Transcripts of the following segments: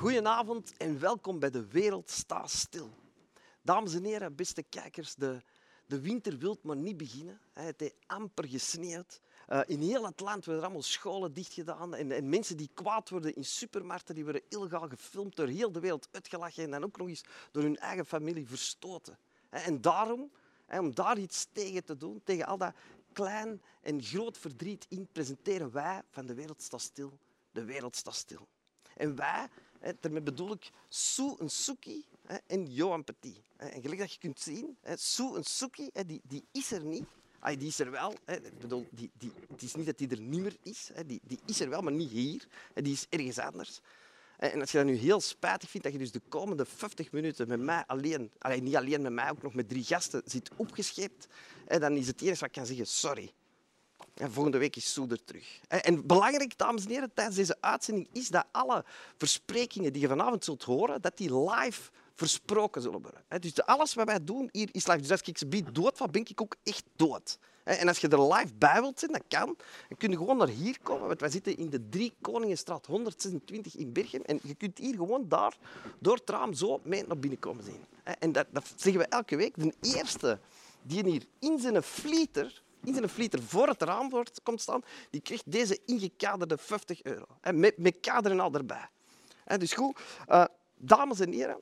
Goedenavond en welkom bij De Wereld Staat Stil. Dames en heren, beste kijkers, de, de winter wil maar niet beginnen. Het heeft amper gesneeuwd. Uh, in heel het land worden er allemaal scholen dichtgedaan. En, en mensen die kwaad worden in supermarkten, die worden illegaal gefilmd, door heel de wereld uitgelachen en dan ook nog eens door hun eigen familie verstoten. En daarom, om daar iets tegen te doen, tegen al dat klein en groot verdriet in, presenteren wij van De Wereld Staat Stil, De Wereld Staat Stil. En wij, daarmee bedoel ik Sue en Suki en Johan Petit. En gelijk dat je kunt zien, Sue en Suki, die, die is er niet. Ay, die is er wel. Hè. Ik bedoel, die, die, het is niet dat die er niet meer is. Hè. Die, die is er wel, maar niet hier. Die is ergens anders. En als je dat nu heel spijtig vindt dat je dus de komende 50 minuten met mij alleen, alleen niet alleen met mij, ook nog met drie gasten zit opgescheept, dan is het enige wat ik kan zeggen, sorry. En volgende week is Soeder terug. En belangrijk, dames en heren, tijdens deze uitzending is dat alle versprekingen die je vanavond zult horen, dat die live versproken zullen worden. Dus alles wat wij doen hier is live. Dus als ik ze bied dood van, ben ik ook echt dood. En als je er live bij wilt zijn, dat kan. Dan kun je gewoon naar hier komen. Want wij zitten in de Drie Koningenstraat 126 in Bergen. En je kunt hier gewoon daar door het raam zo mee naar binnen komen zien. En dat, dat zeggen we elke week. De eerste die hier in zijn flieter zijn flieter voor het raam komt staan, die krijgt deze ingekaderde 50 euro. Met, met al erbij. Dus goed, uh, dames en heren,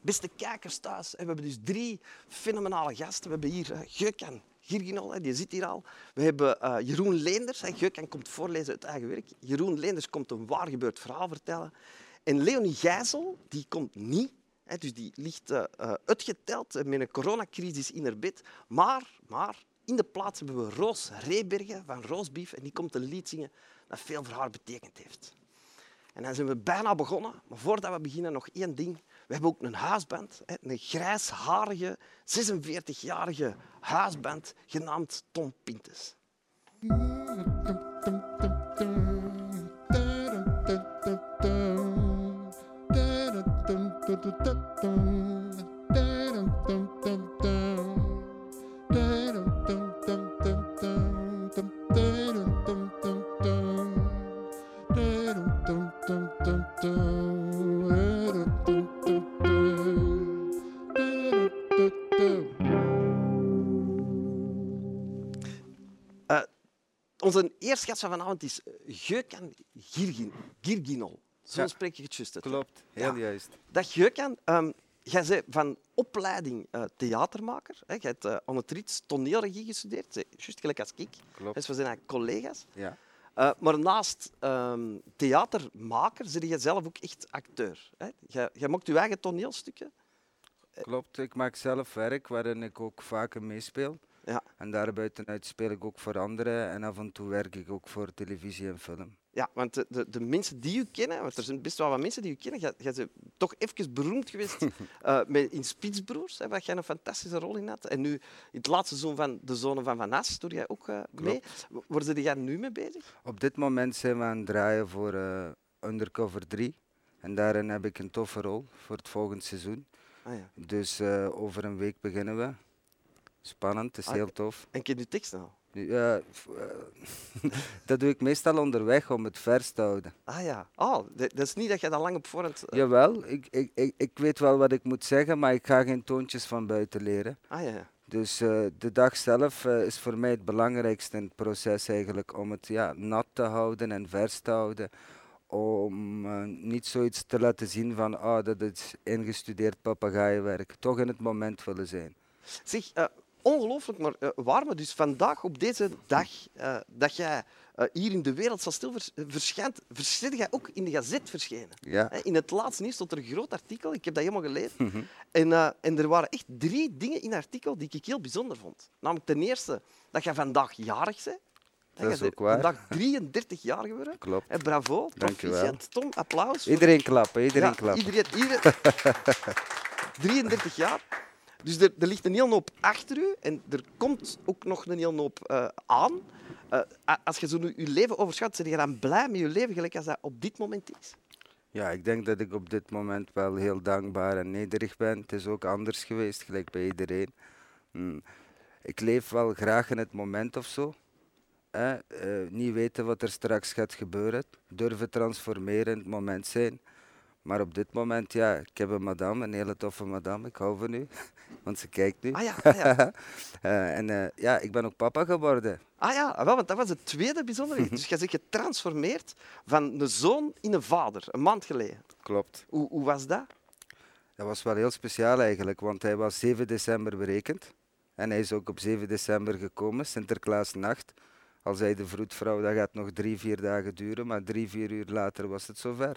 beste kijkers thuis, we hebben dus drie fenomenale gasten. We hebben hier uh, Geukan Girginol, die zit hier al. We hebben uh, Jeroen Leenders. Geukan komt voorlezen uit eigen werk. Jeroen Leenders komt een waar gebeurd verhaal vertellen. En Leonie Gijzel, die komt niet. Dus die ligt uitgeteld met een coronacrisis in haar bed. Maar, maar in de plaats hebben we Roos Rebergen van Roosbief. En die komt een lied zingen dat veel voor haar betekend heeft. En dan zijn we bijna begonnen. Maar voordat we beginnen, nog één ding. We hebben ook een huisband. Een grijsharige, 46-jarige huisband genaamd Tom Pintes. Gast van vanavond is eh, Geukan Girgin, Girginol. Zo spreek je het juist uit. Klopt, heel juist. Dag Geukan. Um, jij bent van opleiding uh, theatermaker. Hè. Jij hebt uh, aan het Rits toneelregie gestudeerd, juist gelijk als ik. Klopt. Dus we zijn eigenlijk collega's. Ja. Uh, maar naast um, theatermaker ben je zelf ook echt acteur. Hè? Jij, jij maakt je eigen toneelstukken. Klopt, ik maak zelf werk waarin ik ook vaker meespeel. Ja. En daarbuitenuit speel ik ook voor anderen en af en toe werk ik ook voor televisie en film. Ja, want de, de, de mensen die u kennen, want er zijn best wel wat mensen die u kennen, jij bent toch even beroemd geweest uh, met, in Spitsbroers, hè, waar jij een fantastische rol in had. En nu, in het laatste seizoen van De Zonen van Van As, doe jij ook uh, mee. Worden jij nu mee bezig? Op dit moment zijn we aan het draaien voor uh, Undercover 3. En daarin heb ik een toffe rol voor het volgende seizoen. Ah, ja. Dus over een week beginnen we. Spannend, het is ah, heel tof. En ken je tekst nou? Ja, uh, dat doe ik meestal onderweg om het vers te houden. Ah ja, oh, dat is niet dat je dat lang op voorhand... Uh... Jawel, ik, ik, ik, ik weet wel wat ik moet zeggen, maar ik ga geen toontjes van buiten leren. Ah ja. Dus uh, de dag zelf is voor mij het belangrijkste in het proces eigenlijk om het ja, nat te houden en vers te houden. Om niet zoiets te laten zien van oh, dat is ingestudeerd papegaaienwerk. Toch in het moment willen zijn. Zeg, ongelooflijk, maar uh, waar dus vandaag op deze dag uh, dat jij uh, hier in de wereld zal stil vers verschijnt, verschijnt jij ook in de gazet verschenen. Ja. in het laatste nieuws stond er een groot artikel, ik heb dat helemaal gelezen. Mm -hmm. en, en, er waren echt drie dingen in het artikel die ik heel bijzonder vond. Namelijk ten eerste dat jij vandaag jarig bent. Dat is ook waar. Vandaag 33 jaar geworden. Klopt. En bravo, proficiat. Tom, applaus. Iedereen klappen, iedereen ja, klappen. Iedereen, iedereen. 33 jaar. Dus er, er, ligt een hele hoop achter u en er komt ook nog een hele hoop uh, aan. Uh, als je zo nu je leven overschat, ben je dan blij met je leven gelijk als dat op dit moment is? Ja, ik denk dat ik op dit moment wel heel dankbaar en nederig ben. Het is ook anders geweest, gelijk bij iedereen. Mm. Ik leef wel graag in het moment of zo. Uh, niet weten wat er straks gaat gebeuren. Durven transformeren in het moment zijn. Maar op dit moment, ja, ik heb een madame, een hele toffe madame. Ik hou van u, want ze kijkt nu. Ah ja, ah ja. Eh, en eh, ja, ik ben ook papa geworden. Ah ja, ah, wel, want dat was het tweede bijzondere. Dus jij zegt getransformeerd van een zoon in een vader, een maand geleden. Klopt. Hoe, hoe was dat? Dat was wel heel speciaal eigenlijk, want hij was 7 december berekend. En hij is ook op 7 december gekomen, Sinterklaasnacht. Al zei de vroedvrouw, dat gaat nog drie, vier dagen duren, maar drie, vier uur later was het zover.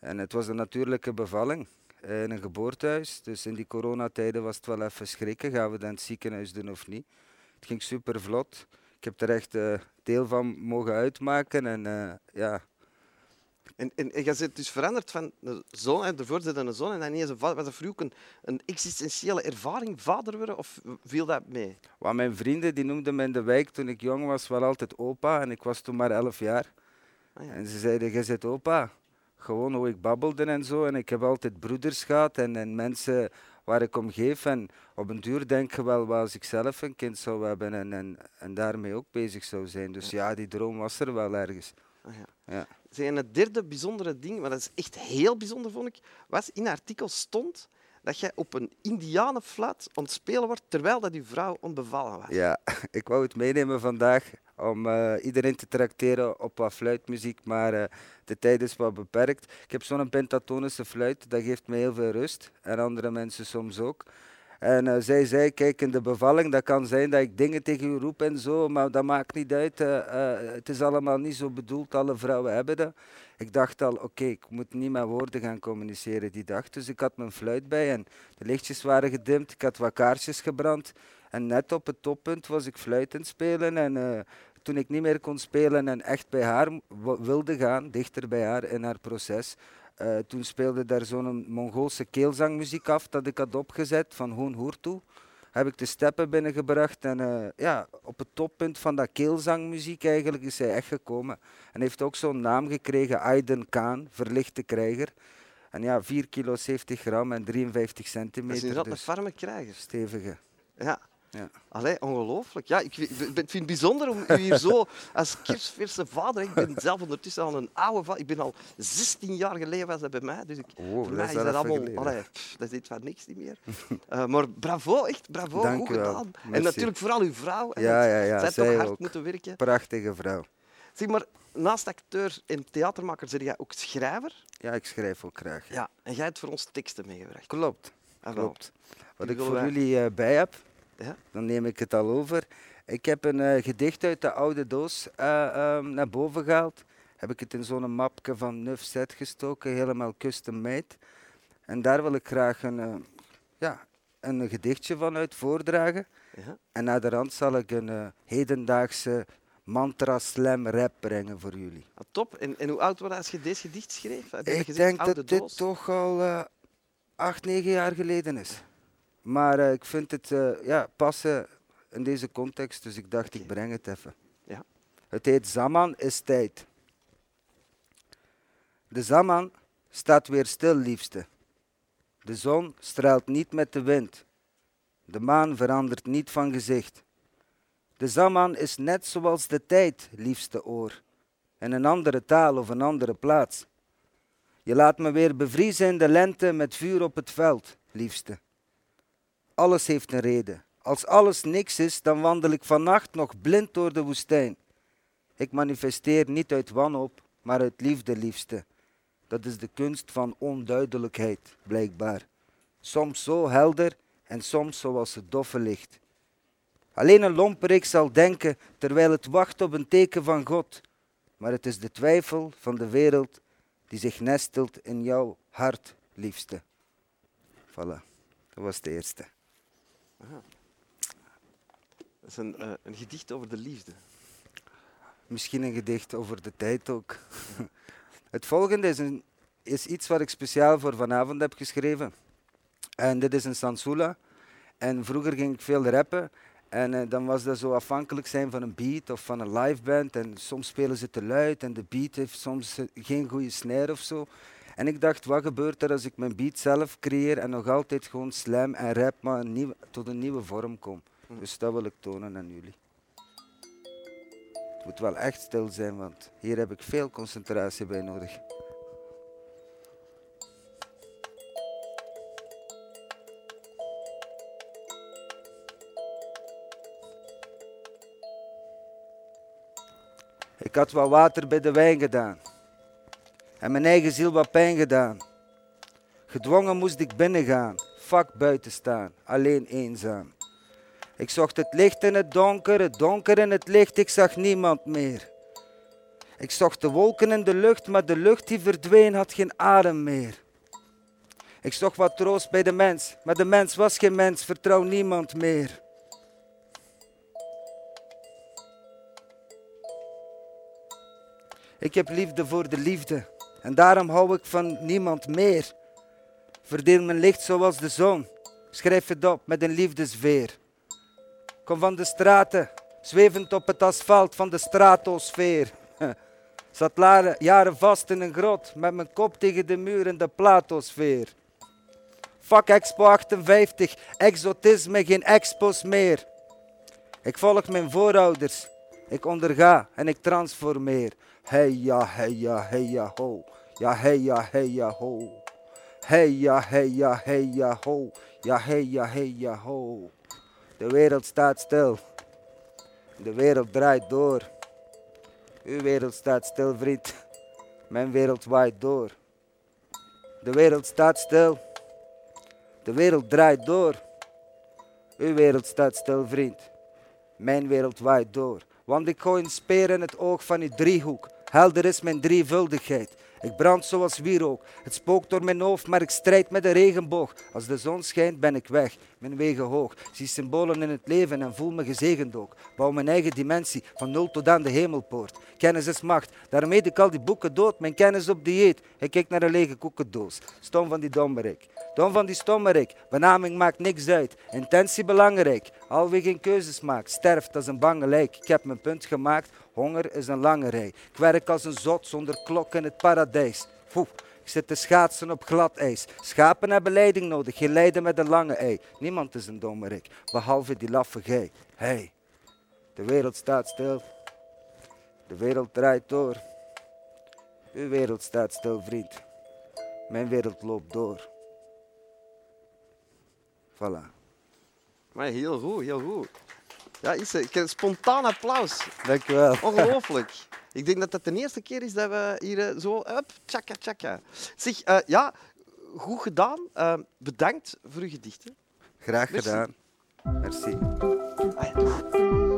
En het was een natuurlijke bevalling in een geboortehuis. Dus in die coronatijden was het wel even schrikken. Gaan we dat in het ziekenhuis doen of niet? Het ging super vlot. Ik heb er echt uh, deel van mogen uitmaken. En uh, ja, en, en, en je bent dus veranderd van een zoon, en ervoor zit een zoon en dan ineens een vader. Was dat voor een, een existentiële ervaring, vader worden, of viel dat mee? Well, mijn vrienden die noemden me in de wijk toen ik jong was wel altijd opa en ik was toen maar elf jaar. Ah, ja. En ze zeiden, je zit opa. Gewoon hoe ik babbelde en zo. En ik heb altijd broeders gehad en, en mensen waar ik om geef. En op een duur denk je wel, als ik zelf een kind zou hebben en, en, en daarmee ook bezig zou zijn. Dus ja, die droom was er wel ergens. Ah, ja. ja. En het derde bijzondere ding, maar dat is echt heel bijzonder, vond ik, was in het artikel stond dat jij op een indianenfluit ontspelen wordt terwijl dat je vrouw onbevallen was. Ja, ik wou het meenemen vandaag om uh, iedereen te tracteren op wat fluitmuziek, maar uh, de tijd is wat beperkt. Ik heb zo'n pentatonische fluit, dat geeft me heel veel rust en andere mensen soms ook. En uh, zij zei, kijk, in de bevalling, dat kan zijn dat ik dingen tegen u roep en zo, maar dat maakt niet uit. Het is allemaal niet zo bedoeld, alle vrouwen hebben dat. Ik dacht al, oké, ik moet niet met woorden gaan communiceren die dag. Dus ik had mijn fluit bij en de lichtjes waren gedimd, ik had wat kaarsjes gebrand. En net op het toppunt was ik fluitend spelen en toen ik niet meer kon spelen en echt bij haar wilde gaan, dichter bij haar in haar proces, uh, toen speelde daar zo'n Mongoolse keelzangmuziek af dat ik had opgezet van Hoon Hoertoe. Heb ik de steppen binnengebracht en uh, ja, op het toppunt van dat keelzangmuziek eigenlijk is hij echt gekomen. En heeft ook zo'n naam gekregen, Aiden Kaan, verlichte krijger. En ja, 4 kilo 70 gram en 53 centimeter. Dat is dus een farme krijger. Stevige. Ja. Ja. Allee, ongelooflijk. Ja, ik, vind het bijzonder om u hier zo als kerstverse vader... Ik ben zelf ondertussen al een oude vader. Ik ben al 16 jaar geleden was dat bij mij. Dus ik, oh, voor mij is dat allemaal... Allee, dat is iets van niks niet meer. Uh, maar bravo, echt bravo. Dank goed gedaan. En natuurlijk vooral uw vrouw. Ja, ja, ja. Zij toch hard moeten werken. Prachtige vrouw. Zeg maar, naast acteur en theatermaker ben jij ook schrijver? Ja, ik schrijf ook graag. Ja, en jij hebt voor ons teksten meegebracht. Klopt. Ah, Klopt. Wat ik voor jullie uh, bij heb, ja? Dan neem ik het al over. Ik heb een uh, gedicht uit de oude doos uh, um, naar boven gehaald. Heb ik het in zo'n mapje van Nuf Set gestoken, helemaal custom made. En daar wil ik graag een, uh, ja, een gedichtje van uit voordragen. Ja? En naar de rand zal ik een hedendaagse mantra slam rap brengen voor jullie. Ah, top. En, en, hoe oud was als je deze gedicht schreef? Ik denk dat doos? dit toch al acht, negen jaar geleden is. Maar uh, ik vind het uh, ja, passen in deze context, dus ik dacht ik breng het even. Ja. Het heet Zaman is tijd. De Zaman staat weer stil, liefste. De zon straalt niet met de wind. De maan verandert niet van gezicht. De Zaman is net zoals de tijd, liefste oor, in een andere taal of een andere plaats. Je laat me weer bevriezen in de lente met vuur op het veld, liefste. Alles heeft een reden. Als alles niks is, dan wandel ik vannacht nog blind door de woestijn. Ik manifesteer niet uit wanhoop, maar uit liefde, liefste. Dat is de kunst van onduidelijkheid, blijkbaar. Soms zo helder en soms zoals het doffe licht. Alleen een lomperik zal denken terwijl het wacht op een teken van God. Maar het is de twijfel van de wereld die zich nestelt in jouw hart, liefste. Voilà, dat was de eerste. Aha. Dat is een, uh, een gedicht over de liefde. Misschien een gedicht over de tijd ook. Het volgende is, een, is iets wat ik speciaal voor vanavond heb geschreven. En dit is een sansula. En vroeger ging ik veel rappen. En uh, dan was dat zo afhankelijk zijn van een beat of van een live band. En soms spelen ze te luid en de beat heeft soms eh, geen goede snare of zo. En ik dacht, wat gebeurt er als ik mijn beat zelf creëer en nog altijd gewoon slam en rap, maar een tot een nieuwe vorm kom. Hm. Dus dat wil ik tonen aan jullie. Het moet wel echt stil zijn, want hier heb ik veel concentratie bij nodig. Ik had wat water bij de wijn gedaan. En mijn eigen ziel wat pijn gedaan. Gedwongen moest ik binnengaan, vak buiten staan, alleen eenzaam. Ik zocht het licht in het donker, het donker in het licht, ik zag niemand meer. Ik zocht de wolken in de lucht, maar de lucht die verdween had geen adem meer. Ik zocht wat troost bij de mens, maar de mens was geen mens, vertrouw niemand meer. Ik heb liefde voor de liefde en daarom hou ik van niemand meer. Verdeel mijn licht zoals de zon, schrijf het op met een liefdesveer. Kom van de straten, zwevend op het asfalt van de stratosfeer. Zat jaren vast in een grot met mijn kop tegen de muur in de platosfeer. Fuck Expo 58, exotisme, geen expos meer. Ik volg mijn voorouders, ik onderga en ik transformeer. Hey ja, hey ja, hey ja, ho. Ja, hey ja, hey ja, ho. Hey ja, hey ja, hey ja, ho. Ja, hey ja, hey ja, ho. De wereld staat stil. De wereld draait door. Uw wereld staat stil, vriend. Mijn wereld waait door. De wereld staat stil. De wereld draait door. Uw wereld staat stil, vriend. Mijn wereld waait door. Want ik gooi een speer in het oog van uw driehoek. Helder is mijn drievuldigheid. Ik brand zoals wierook. Het spookt door mijn hoofd, maar ik strijd met de regenboog. Als de zon schijnt, ben ik weg. Mijn wegen hoog. Zie symbolen in het leven en voel me gezegend ook. Bouw mijn eigen dimensie, van nul tot aan de hemelpoort. Kennis is macht, daarom eet ik al die boeken dood. Mijn kennis op dieet. Ik kijk naar een lege koekendoos. Stom van die dommerik. Dom van die stommerik. Benaming maakt niks uit. Intentie belangrijk. Al wie geen keuzes maakt, sterft als een bange lijk. Ik heb mijn punt gemaakt. Honger is een lange rij. Ik werk als een zot zonder klok in het paradijs. Foe, ik zit te schaatsen op glad ijs. Schapen hebben leiding nodig, geen lijden met een lange ei. Niemand is een dommerik, behalve die laffe gij. Hey, de wereld staat stil. De wereld draait door. Uw wereld staat stil, vriend. Mijn wereld loopt door. Voilà. Maar heel goed, heel goed. Ja, is, ik spontaan applaus. Dank u wel. Ongelooflijk. Ik denk dat dat de eerste keer is dat we hier eh, zo... Up, tjaka, tjaka. Zeg, uh, ja, goed gedaan. Uh, bedankt voor uw gedichten. Graag Merci. gedaan. Merci. Ah, ja.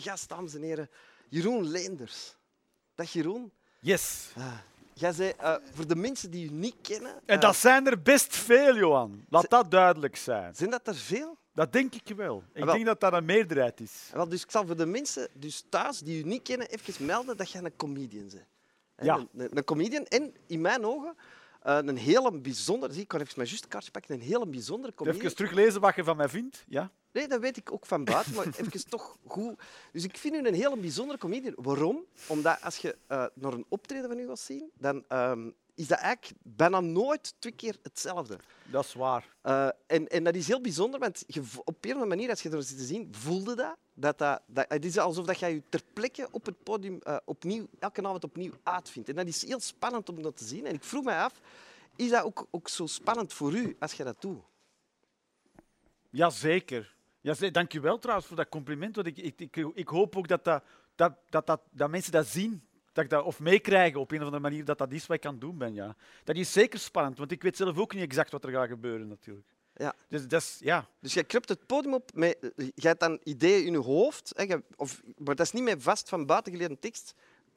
Gast, dames en heren, Jeroen Leenders. Dag Jeroen. Yes. Uh, jij zei, uh, voor de mensen die u niet kennen... En dat zijn er best veel, Johan. Laat dat duidelijk zijn. Zijn dat er veel? Dat denk ik wel. Ik wel, denk dat dat een meerderheid is. Wel, dus ik zal voor de mensen dus thuis die u niet kennen even melden dat jij een comedian bent. Ja. Een, een, een comedian en in mijn ogen uh, een hele bijzondere... Zie, ik kan even mijn juiste kaartje pakken. Een hele bijzondere comedian. Even teruglezen wat je van mij vindt. Ja? Nee, dat weet ik ook van buiten, maar even toch goed. Dus ik vind u een hele bijzondere comedian. Waarom? Omdat als je uh, naar een optreden van u gaat zien, dan um, is dat eigenlijk bijna nooit twee keer hetzelfde. Dat is waar. Uh, en, en dat is heel bijzonder, want je, op een of andere manier, als je er zit te zien, voelde dat. dat, dat, dat het is alsof dat je je ter plekke op het podium uh, opnieuw, elke avond opnieuw uitvindt. En dat is heel spannend om dat te zien. En ik vroeg mij af, is dat ook, ook zo spannend voor u als je dat doet? Jazeker. Ja, ze- dank u wel trouwens voor dat compliment. Want ik, ik, ik, ik hoop ook dat, dat, dat, dat, dat, dat mensen dat zien. Dat ik dat, of meekrijgen op een of andere manier dat dat is wat ik aan het doen ben. Ja. Dat is zeker spannend, want ik weet zelf ook niet exact wat er gaat gebeuren natuurlijk. Ja. Dus dat is, ja. Dus jij krupt het podium op, met, je hebt dan ideeën in je hoofd, hè, je- of, maar dat is niet meer vast van buitengeleerde tekst.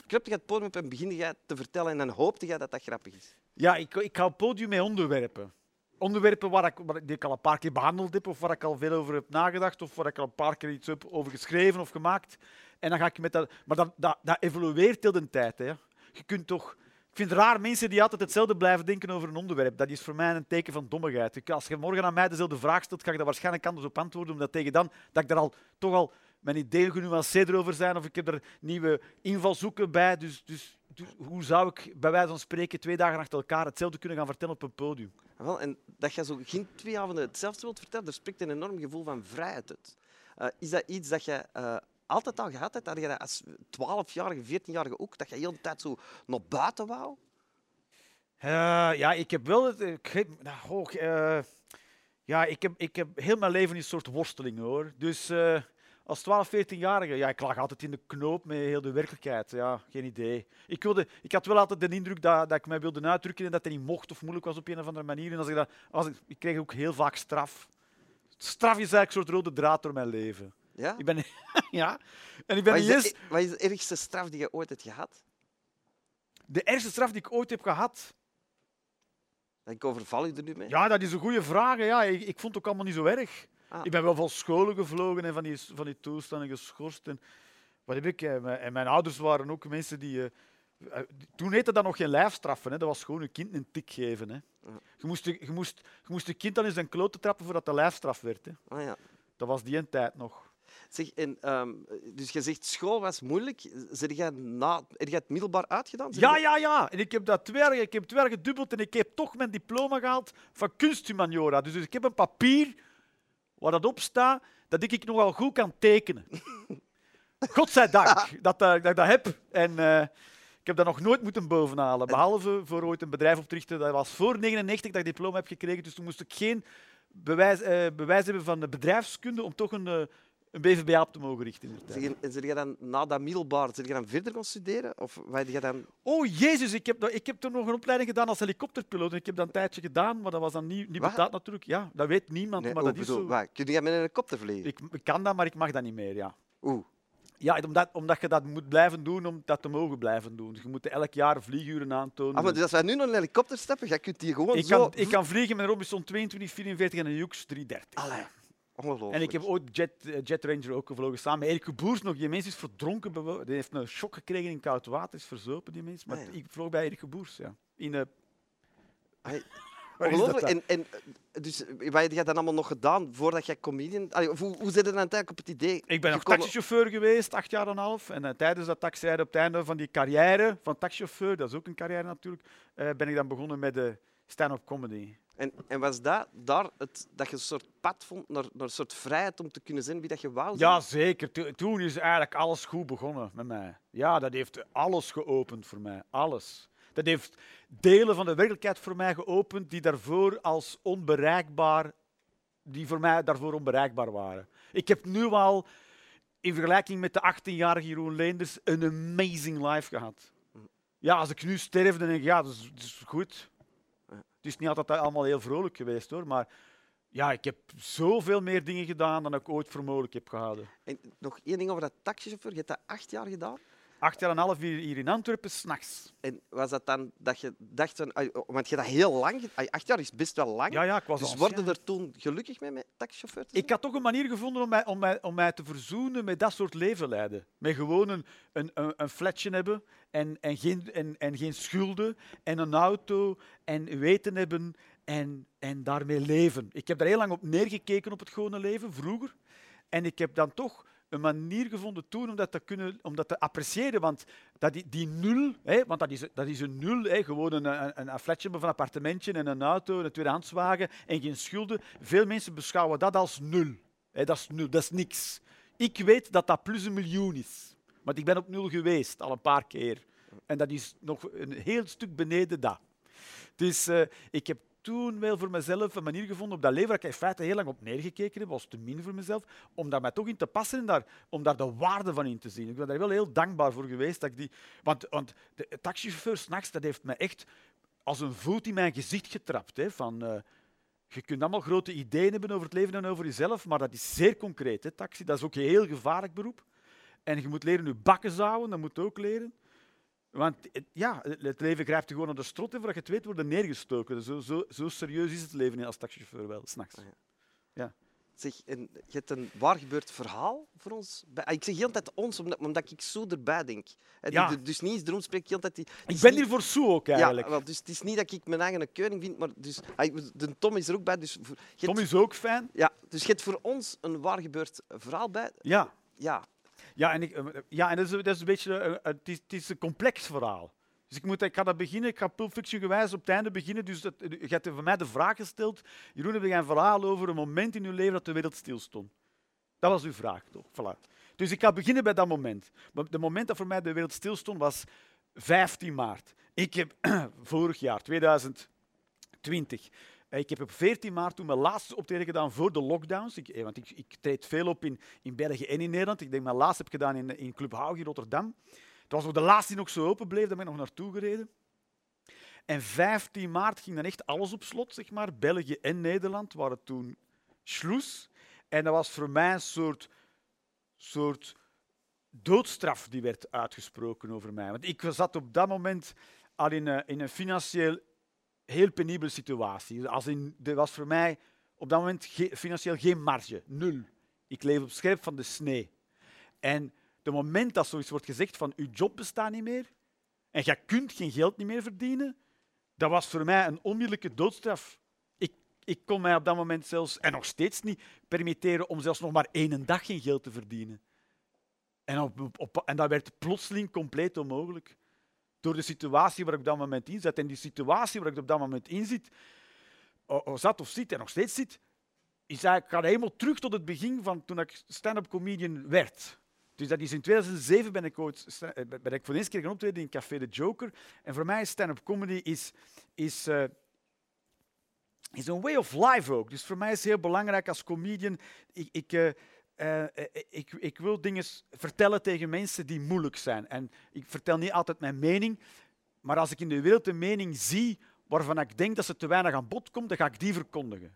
Krupt je het podium op en begin je te vertellen en dan hoopte je dat dat grappig is. Ja, ik, ik ga op het podium met onderwerpen. Onderwerpen waar ik, waar die ik al een paar keer behandeld heb, of waar ik al veel over heb nagedacht, of waar ik al een paar keer iets heb over geschreven of gemaakt. En dan ga ik met dat... Maar dat, dat, dat evolueert heel de tijd. Hè. Je kunt toch... Ik vind het raar mensen die altijd hetzelfde blijven denken over een onderwerp. Dat is voor mij een teken van dommigheid. Als je morgen aan mij dezelfde vraag stelt, ga ik daar waarschijnlijk anders op antwoorden, omdat tegen dan dat ik daar al toch al mijn ideeën genuanceerder over zijn, of ik heb er nieuwe invalshoeken bij. Dus, dus, dus hoe zou ik bij wijze van spreken twee dagen achter elkaar hetzelfde kunnen gaan vertellen op een podium? Ah, Wel, en dat je zo geen twee avonden hetzelfde wilt vertellen, daar spreekt een enorm gevoel van vrijheid uit. Eh, is dat iets dat je eh, altijd al gehad hebt? Had je dat als 12-jarige, 14-jarige ook, dat je heel de tijd zo naar buiten wou? Eh, ja, ik heb wel het. Ik, heb- nou, ja, ik heb, ik heb heel mijn leven een soort worsteling hoor. Dus als 12, 14-jarige, ja, ik lag altijd in de knoop met heel de werkelijkheid. Ja, geen idee. Ik, wilde, ik had wel altijd de indruk dat, dat ik mij wilde uitdrukken en dat het niet mocht of moeilijk was op een of andere manier. En als ik, dat, als ik, ik kreeg ook heel vaak straf. Straf is eigenlijk een soort rode draad door mijn leven. Ja? Ik ben, ja. En ik ben Wat is, eens... de, wat is de ergste straf die je ooit hebt gehad? De ergste straf die ik ooit heb gehad, Ik overval je er nu mee. Ja, dat is een goede vraag. Ja, ik, ik vond het ook allemaal niet zo erg. Ah. Ik ben wel van scholen gevlogen en van die, van die toestanden geschorst. En, wat heb ik? mijn- En mijn ouders waren ook mensen die... eh, toen heette dat nog geen lijfstraffen. Hè. Dat was gewoon een kind een tik geven. Hè. Ja. Je, moest, je, moest, je moest een kind dan in zijn klote trappen voordat de lijfstraf werd. Hè. Ah, ja. Dat was die een tijd nog. Zeg, en, ehm, dus je zegt school was moeilijk. Zeg jij na, heb jij het middelbaar uitgedaan? Ja, je- ja, ja. En ik heb dat twee jaar, ik heb twee jaar gedubbeld en ik heb toch mijn diploma gehaald van kunsthumaniora. Dus, dus ik heb een papier waar dat op staat dat ik nogal goed kan tekenen. Godzijdank dat, eh, dat ik dat heb. En eh, ik heb dat nog nooit moeten bovenhalen. Behalve voor ooit een bedrijf op te richten. Dat was voor 99 dat ik diploma heb gekregen. Dus toen moest ik geen bewijs, eh, bewijs hebben van de bedrijfskunde om toch een, een BVBA op te mogen richten. Zeg, en- je dan na dat middelbaar je dan verder gaan studeren? Of je dan... Oh jezus, ik heb, nog- ik heb toen nog een opleiding gedaan als helikopterpiloot. En ik heb dat een tijdje gedaan, maar dat was dan niet, niet betaald natuurlijk. Ja, dat weet niemand, Nee, maar oh, dat is bedoel, zo. kun jij met een helikopter vliegen? Ik, ik kan dat, maar ik mag dat niet meer. Ja, Oeh. ja omdat, omdat je dat moet blijven doen om dat te mogen blijven doen. Je moet elk jaar vlieguren aantonen. Ah, maar dus als wij nu naar een helikopter stappen, jij kunt die gewoon ik, zo... kan, ik kan vliegen met een Robinson 2244 en een Hughes 330. Allee, ongelooflijk. En ik heb ooit Jet, eh, Jet Ranger ook gevlogen samen Erik Boers nog. Die mens is verdronken. Die heeft een shock gekregen in koud water. Is verzopen, die mens. Maar Ah, ja. ik vloog bij Erik Boers, ja. In de... Is dat Ongelooflijk. En, en, dus, wat heb jij dan allemaal nog gedaan voordat jij comedian... Allee, hoe, hoe zit je dan uiteindelijk op het idee Ik ben nog taxichauffeur geweest, acht jaar en een half. En eh, tijdens dat taxirijden, op het einde van die carrière van taxichauffeur, dat is ook een carrière natuurlijk, eh, ben ik dan begonnen met de stand-up comedy. En, en was dat daar het, dat je een soort pad vond naar, naar een soort vrijheid om te kunnen zijn wie dat je wou zijn? Ja, zeker. To- toen is eigenlijk alles goed begonnen met mij. Ja, dat heeft alles geopend voor mij. Alles. Dat heeft delen van de werkelijkheid voor mij geopend die daarvoor als onbereikbaar, die voor mij daarvoor onbereikbaar waren. Ik heb nu al, in vergelijking met de 18-jarige Jeroen Leenders, een amazing life gehad. Ja, als ik nu sterf, dan denk ik, ja, dat is, dat is goed. Het is niet altijd allemaal heel vrolijk geweest hoor, maar ja, ik heb zoveel meer dingen gedaan dan ik ooit voor mogelijk heb gehouden. En nog één ding over dat taxichauffeur. Je hebt dat acht jaar gedaan. Acht jaar en een half hier, hier in Antwerpen, s'nachts. En was dat dan dat je dacht van... oh, Want je dat heel lang... Acht jaar is best wel lang. Ja, ja, ik was dus worden er toen gelukkig mee met taxichauffeur te zijn? Ik had toch een manier gevonden om mij, om mij, om mij te verzoenen met dat soort leven leiden. Met gewoon een, een, een, een flatje hebben en, en, geen, en, en geen schulden en een auto en weten hebben en, en daarmee leven. Ik heb daar heel lang op neergekeken op het gewone leven, vroeger. En ik heb dan toch een manier gevonden toen om dat te, kunnen, om dat te appreciëren. Want dat die, die nul, hè, want dat is, dat is een nul, hè, gewoon een, een, flatje van een appartementje en een auto en een tweedehandswagen en geen schulden. Veel mensen beschouwen dat als nul. Hè, dat is nul, dat is niks. Ik weet dat dat plus een miljoen is. Want ik ben op nul geweest, al een paar keer. En dat is nog een heel stuk beneden dat. Dus eh, ik heb toen wel voor mezelf een manier gevonden op dat leven waar ik in feite heel lang op neergekeken heb, was te min voor mezelf, om daar mij toch in te passen en daar, om daar de waarde van in te zien. Ik ben daar wel heel dankbaar voor geweest. Dat ik die, want, want de taxichauffeur s'nachts, dat heeft mij echt als een voet in mijn gezicht getrapt. Hè, van, uh, je kunt allemaal grote ideeën hebben over het leven en over jezelf, maar dat is zeer concreet. Hè, taxi, dat is ook een heel gevaarlijk beroep. En je moet leren je bakken zouden, dat moet je ook leren. Want ja, het leven grijpt je gewoon aan de strot en voordat je het weet worden neergestoken. Zo, zo, zo serieus is het leven als taxichauffeur wel, s'nachts. Ah, ja. ja. Zeg, en je hebt een waar gebeurd verhaal voor ons. Ah, ik zeg heel tijd ons, omdat, ik zo erbij denk. Ja. Dus niet eens, daarom spreek ik heel tijd... Die, ik ben hier voor zo ook eigenlijk. Ja, dus het is niet dat ik mijn eigen keuring vind, maar dus, ah, de Tom is er ook bij. Dus Tom is ook fijn. Ja, dus je hebt voor ons een waar gebeurd verhaal bij. Ja. Ja, ja, en, ik, eh, ja, en dat, is, dat is een beetje eh, het is, is een complex verhaal. Dus ik, moet, ik ga dat beginnen, ik ga Pulp gewijs op het einde beginnen. Dus dat, je hebt voor mij de vraag gesteld, Jeroen, heb je een verhaal over een moment in uw leven dat de wereld stilstond? Dat was uw vraag, toch? Voilà. Dus ik ga beginnen bij dat moment. Het moment dat voor mij de wereld stilstond was 15 maart. Ik heb vorig jaar, 2020, eh, ik heb op 14 maart toen mijn laatste optreden gedaan voor de lockdowns. Ik, eh, want ik, ik treed veel op in, in België en in Nederland. Ik denk mijn laatste heb gedaan in, in Club Haug in Rotterdam. Het was ook de laatste die nog zo open bleef, daar ben ik nog naartoe gereden. En 15 maart ging dan echt alles op slot, zeg maar. België en Nederland waren toen sloes. En dat was voor mij een soort, soort doodstraf die werd uitgesproken over mij. Want ik zat op dat moment al in, in een financieel heel penibele situatie. Als in, er was voor mij op dat moment financieel geen marge, nul. Ik leef op scherp van de snee. En het moment dat zoiets wordt gezegd van uw job bestaat niet meer en jij kunt geen geld niet meer verdienen, dat was voor mij een onmiddellijke doodstraf. Ik, ik kon mij op dat moment zelfs, en nog steeds niet, permitteren om zelfs nog maar één dag geen geld te verdienen. En, op, en dat werd plotseling compleet onmogelijk door de situatie waar ik op dat moment in zat. En die situatie waar ik op dat moment in zit, of zat of zit en nog steeds zit, is eigenlijk, gaat helemaal terug tot het begin van toen ik stand-up comedian werd. Dus dat is in 2007 ben ik, ooit, eh, ben ik voor de eerste keer gaan optreden in Café de Joker. En voor mij is stand-up comedy is, is, uh, is een way of life ook. Dus voor mij is het heel belangrijk als comedian. Ik, ik, uh, uh, ik, ik, wil dingen vertellen tegen mensen die moeilijk zijn. En ik vertel niet altijd mijn mening, maar als ik in de wereld een mening zie waarvan ik denk dat ze te weinig aan bod komt, dan ga ik die verkondigen.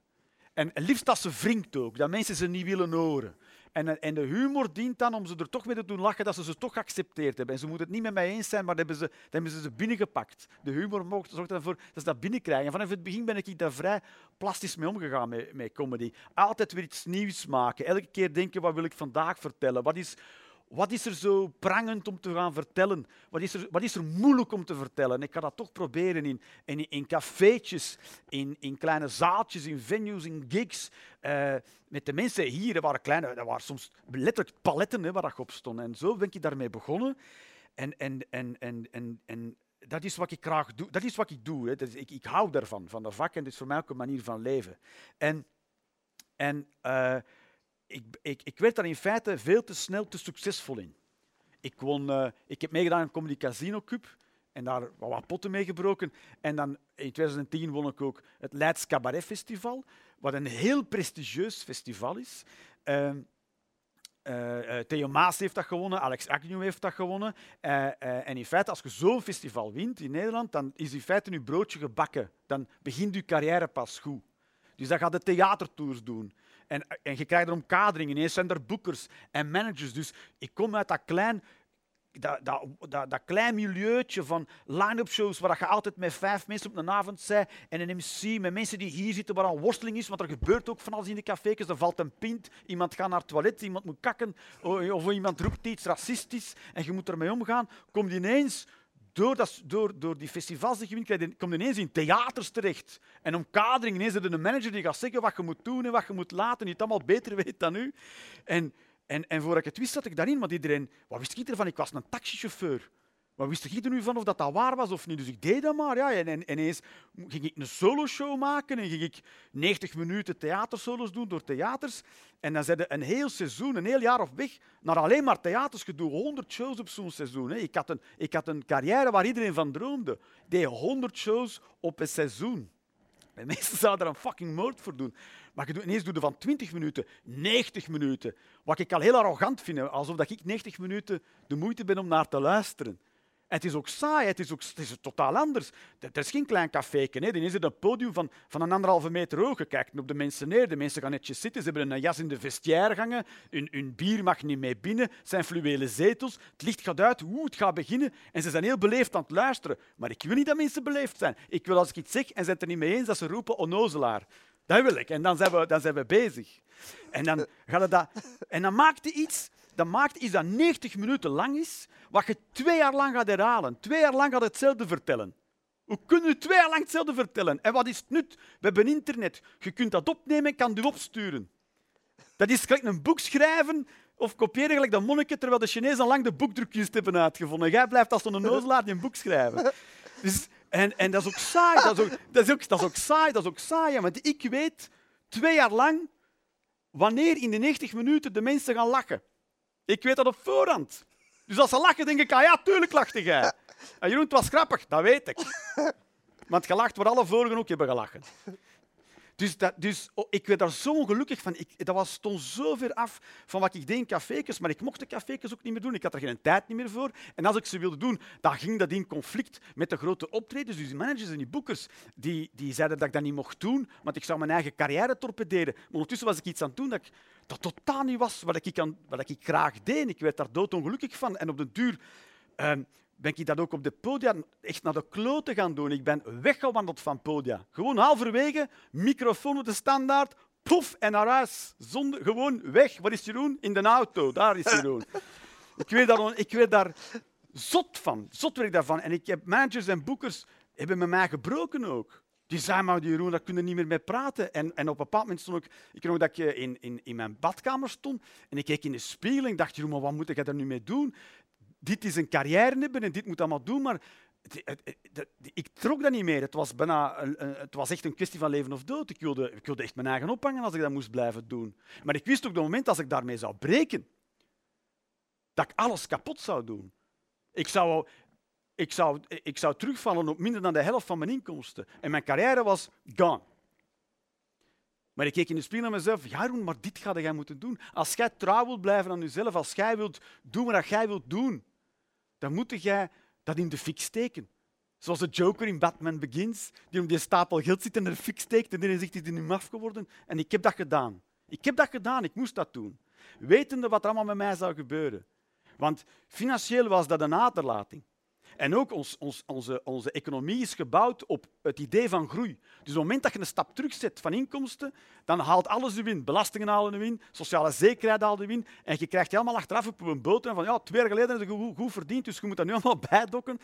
En liefst als ze wringt ook, dat mensen ze niet willen horen. En, en de humor dient dan om ze er toch mee te doen lachen dat ze ze toch geaccepteerd hebben. En ze moeten het niet met mij eens zijn, maar dan hebben ze, dan hebben ze ze binnengepakt. De humor zorgt ervoor dat ze dat binnenkrijgen. En vanaf het begin ben ik daar vrij plastisch mee omgegaan met, met comedy. Altijd weer iets nieuws maken. Elke keer denken, wat wil ik vandaag vertellen? Wat is wat is er zo prangend om te gaan vertellen? Wat is er, wat is er moeilijk om te vertellen? Ik ga dat toch proberen in, in, in cafeetjes, in, in kleine zaaltjes, in venues, in gigs. Uh, met de mensen hier, er waren, kleine, er waren soms letterlijk paletten hè, waar ik op stond. En zo ben ik daarmee begonnen. En, en, en, en, en, en dat is wat ik graag doe. Dat is wat ik doe. Hè. Dat is, ik, ik hou daarvan, van dat vak. En het is voor mij ook een manier van leven. En, en uh, ik, ik, ik werd daar in feite veel te snel te succesvol in. Ik, won, uh, ik heb meegedaan aan Comedy Casino Cup en daar wat potten meegebroken. En dan in 2010 won ik ook het Leids Cabaret Festival, wat een heel prestigieus festival is. Uh, Theo Maas heeft dat gewonnen, Alex Agnew heeft dat gewonnen. En in feite, als je zo'n festival wint in Nederland, dan is in feite je broodje gebakken. Dan begint je carrière pas goed. Dus dan gaat de theatertours doen. En, en je krijgt er omkadering. Ineens zijn er boekers en managers. Dus ik kom uit dat klein, dat, dat, dat, dat klein milieuetje van line-up shows waar je altijd met vijf mensen op een avond zei en een MC met mensen die hier zitten waar een worsteling is, want er gebeurt ook van alles in de cafés. Er valt een pint, iemand gaat naar het toilet, iemand moet kakken of iemand roept iets racistisch en je moet ermee omgaan. Komt ineens door, dat, door, door die festivals die je wint, kom je ineens in theaters terecht. En om kadering, ineens er een manager die gaat zeggen wat je moet doen en wat je moet laten, die het allemaal beter weet dan u. En, en, en voordat ik het wist, zat ik daarin, want iedereen... Wat wist ik ervan? Ik was een taxichauffeur. Maar wist ik er nu van of dat, dat waar was of niet? Dus ik deed dat maar. Ja. En, en, ineens ging ik een soloshow maken en ging ik 90 minuten theatersolos doen door theaters. En dan zeiden een heel seizoen, een heel jaar of weg, naar alleen maar theaters. Je 100 shows op zo'n seizoen. Ik, had een, ik had een carrière waar iedereen van droomde. Ik deed 100 shows op een seizoen. De mensen zouden er een fucking moord voor doen. Maar ineens doe je van 20 minuten 90 minuten. Wat ik al heel arrogant vind, alsof ik 90 minuten de moeite ben om naar te luisteren. Het is ook saai, het is, ook, het is totaal anders. Het is geen klein café. Dan is het een podium van, van een anderhalve meter hoog. Je kijkt op de mensen neer, de mensen gaan netjes zitten, ze hebben een jas in de vestiaire gangen, hun, hun bier mag niet mee binnen, het zijn fluwelen zetels, het licht gaat uit, hoe het gaat beginnen. En ze zijn heel beleefd aan het luisteren. Maar ik wil niet dat mensen beleefd zijn. Ik wil als ik iets zeg en ze zijn het er niet mee eens, dat ze roepen onnozelaar. Dat wil ik. En dan zijn we, dan zijn we bezig. En dan, gaat het dat, en dan maakt hij iets dat maakt iets dat 90 minuten lang is, wat je twee jaar lang gaat herhalen. Twee jaar lang gaat hetzelfde vertellen. Hoe kun je twee jaar lang hetzelfde vertellen? En wat is het nut? We hebben internet. Je kunt dat opnemen en kan het opsturen. Dat is gelijk een boek schrijven of kopiëren gelijk de monniken, terwijl de Chinezen al lang de boekdrukjes hebben uitgevonden. Jij blijft als een nozelaar een boek schrijven. Dus, en, en dat is ook saai. Dat is ook, dat is ook, dat is ook saai. Dat is ook saai. Want ik weet twee jaar lang wanneer in de 90 minuten de mensen gaan lachen. Ik weet dat op voorhand. Dus als ze lachen, denk ik, ah ja, tuurlijk lachte jij. En Jeroen, het was grappig, dat weet ik. Want gelacht waar alle vorigen ook hebben gelachen. Dus, dat, dus oh, ik werd daar zo ongelukkig van. Ik, dat was, stond zo ver af van wat ik deed in cafékes, maar ik mocht de cafékes ook niet meer doen. Ik had er geen tijd meer voor. En als ik ze wilde doen, dan ging dat in conflict met de grote optredens. Dus die managers en die boekers die, die zeiden dat ik dat niet mocht doen, want ik zou mijn eigen carrière torpederen. Maar ondertussen was ik iets aan het doen dat, dat totaal niet was wat ik, aan, wat ik graag deed. Ik werd daar doodongelukkig van. En op de duur... Ehm, ben ik dat ook op de podia echt naar de kloten gaan doen. Ik ben weggewandeld van podia. Gewoon halverwege, microfoon op de standaard, poef en naar huis. Zonder, gewoon weg. Waar is Jeroen? In de auto. Daar is Jeroen. ik, weet daar, ik werd daar zot van. Zot werd ik daarvan. En ik heb managers en boekers hebben met mij gebroken ook. Die zeiden maar, Jeroen, daar kunnen niet meer mee praten. En, en op een bepaald moment stond ik... Ik weet nog dat ik in, in, in mijn badkamer stond en ik keek in de spiegel en dacht, Jeroen, maar wat moet ik er nu mee doen? Dit is een carrière hebben en dit moet allemaal doen, maar ik trok dat niet meer. Het was, bijna, het was echt een kwestie van leven of dood. Ik wilde, ik wilde echt mijn eigen ophangen als ik dat moest blijven doen. Maar ik wist ook het moment als ik daarmee zou breken, dat ik alles kapot zou doen. Ik zou, ik zou, ik zou terugvallen op minder dan de helft van mijn inkomsten. En mijn carrière was gone. Maar ik keek in de spiegel naar mezelf. Ja, maar dit ga jij moeten doen. Als jij trouw wilt blijven aan jezelf, als jij wilt doen wat jij wilt doen, dan moet jij dat in de fik steken. Zoals de Joker in Batman Begins, die om die stapel geld zit en er fik steekt en dan zegt hij, is niet af geworden. En ik heb dat gedaan. Ik heb dat gedaan, ik moest dat doen. Wetende wat er allemaal met mij zou gebeuren. Want financieel was dat een aderlating. En ook ons, ons, onze, onze economie is gebouwd op het idee van groei. Dus op het moment dat je een stap terugzet van inkomsten, dan haalt alles de win. Belastingen halen de win, sociale zekerheid haalt de win. En je krijgt allemaal achteraf op een boot van ja, twee jaar geleden heb je goed, verdiend, dus je moet dat nu allemaal bijdokken.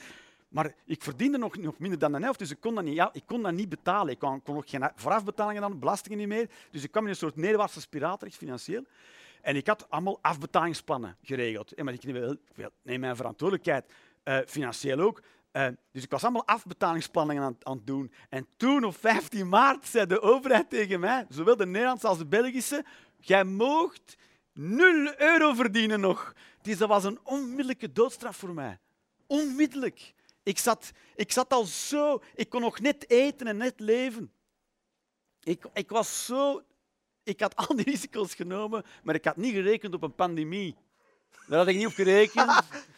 Maar ik verdiende nog, minder dan een helft, dus ik kon dat niet, ja, ik kon dat niet betalen. Ik kon, kon ook geen voorafbetalingen dan, belastingen niet meer. Dus ik kwam in een soort nederwaartse spiraal terecht, financieel. En ik had allemaal afbetalingsplannen geregeld. Maar ik neem mijn verantwoordelijkheid uh, financieel ook. Uh, dus ik was allemaal afbetalingsplannen aan, aan, het doen. En toen op 15 maart zei de overheid tegen mij, zowel de Nederlandse als de Belgische, jij moogt 0 euro verdienen nog. Dus dat was een onmiddellijke doodstraf voor mij. Onmiddellijk. Ik zat, ik zat al zo, ik kon nog net eten en net leven. Ik, ik was zo, ik had al die risico's genomen, maar ik had niet gerekend op een pandemie. Daar had ik niet op gerekend.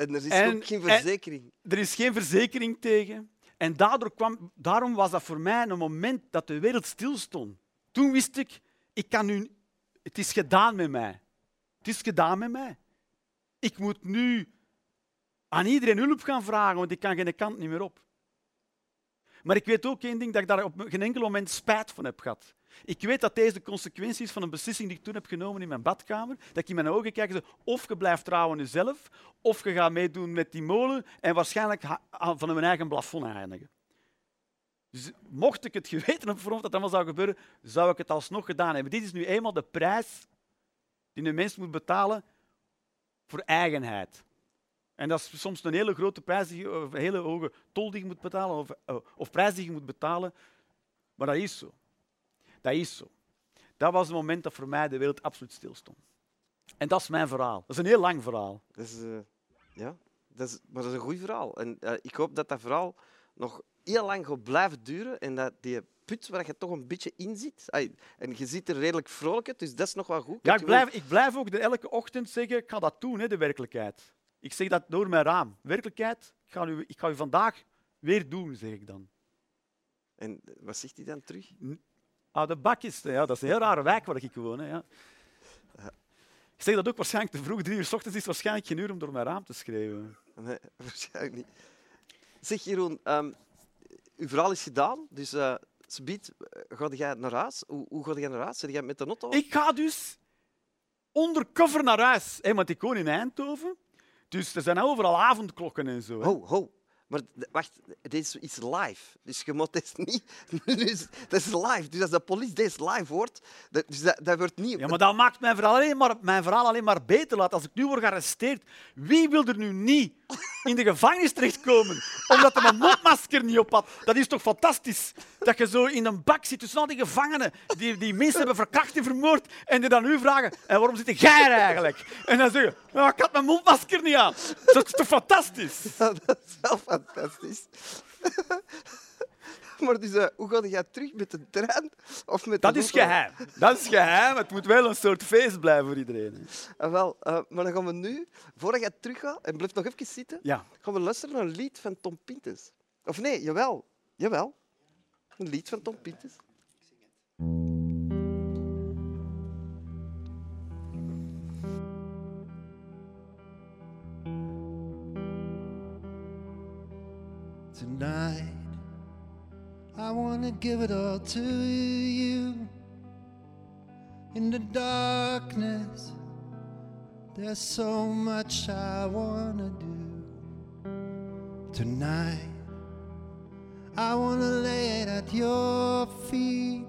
En er is ook geen verzekering. Er is geen verzekering tegen. En daardoor kwam, daarom was dat voor mij een moment dat de wereld stilstond. Toen wist ik, ik kan nu, het is gedaan met mij. Het is gedaan met mij. Ik moet nu aan iedereen hulp gaan vragen, want ik kan geen kant niet meer op. Maar ik weet ook één ding, dat ik daar op geen enkel moment spijt van heb gehad. Ik weet dat deze de consequentie is van een beslissing die ik toen heb genomen in mijn badkamer. Dat ik in mijn ogen kijk of je blijft trouwen jezelf, of je gaat meedoen met die molen en waarschijnlijk van mijn eigen plafond eindigen. Dus mocht ik het geweten hebben dat dat allemaal zou gebeuren, zou ik het alsnog gedaan hebben. Dit is nu eenmaal de prijs die een mens moet betalen voor eigenheid. En dat is soms een hele grote prijs, of een hele hoge tol die je moet betalen, of, eh, of prijs die je moet betalen. Maar dat is zo. Dat is zo. Dat was het moment dat voor mij de wereld absoluut stilstond. En dat is mijn verhaal. Dat is een heel lang verhaal. Dat is, uh, ja, dat is, maar dat is een goed verhaal. En uh, ik hoop dat dat verhaal nog heel lang gaat blijven duren en dat die put waar je toch een beetje in zit, en je ziet er redelijk vrolijk uit, dus dat is nog wel goed. Ja, ik blijf, ik blijf ook de, elke ochtend zeggen, ik ga dat doen, hè, de werkelijkheid. Ik zeg dat door mijn raam. Werkelijkheid, ik ga, u, ik ga u vandaag weer doen, zeg ik dan. En wat zegt hij dan terug? Ah, de bakjes, ja, dat is een heel rare wijk waar ik woon. Hè, ja. Ik zeg dat ook waarschijnlijk te vroeg. Drie uur s ochtends is waarschijnlijk geen uur om door mijn raam te schreeuwen. Nee, waarschijnlijk niet. Zeg Jeroen, ehm, uw verhaal is gedaan, dus eh, ga jij naar huis? Hoe, hoe ga jij naar huis? Zit jij met de auto? Ik ga dus undercover naar huis, hè, want ik woon in Eindhoven. Dus er zijn overal avondklokken en zo. hè. Ho, ho. Maar wacht, dit is iets live. Dus je moet het niet... Dus, dat is live. Dus als de politie deze live hoort, dat, dus dat, dat wordt niet... Ja, maar dat maakt mijn verhaal, alleen maar, mijn verhaal alleen maar beter. Laat. Als ik nu word gearresteerd, wie wil er nu niet in de gevangenis terechtkomen omdat hij een mondmasker niet op had? Dat is toch fantastisch? Dat je zo in een bak zit tussen al die gevangenen die, die mensen hebben verkracht en vermoord en die dan u vragen, en waarom zit jij er eigenlijk? En dan zeggen ja, ik had mijn mondmasker niet aan. Dat is toch fantastisch? dat is wel fantastisch. maar dus, eh, hoe ga jij terug met de trein? Of met Dat de is geheim. Dat is geheim. Het moet wel een soort feest blijven voor iedereen. Ah, wel, eh, maar dan gaan we nu, voordat jij terug gaat, en blijf nog even zitten, Ja. gaan we luisteren naar een lied van Tom Pintes. Of nee, jawel. Jawel. Een lied van Tom Pintes. To give it all to you. In the darkness, there's so much I want to do. Tonight, I want to lay it at your feet.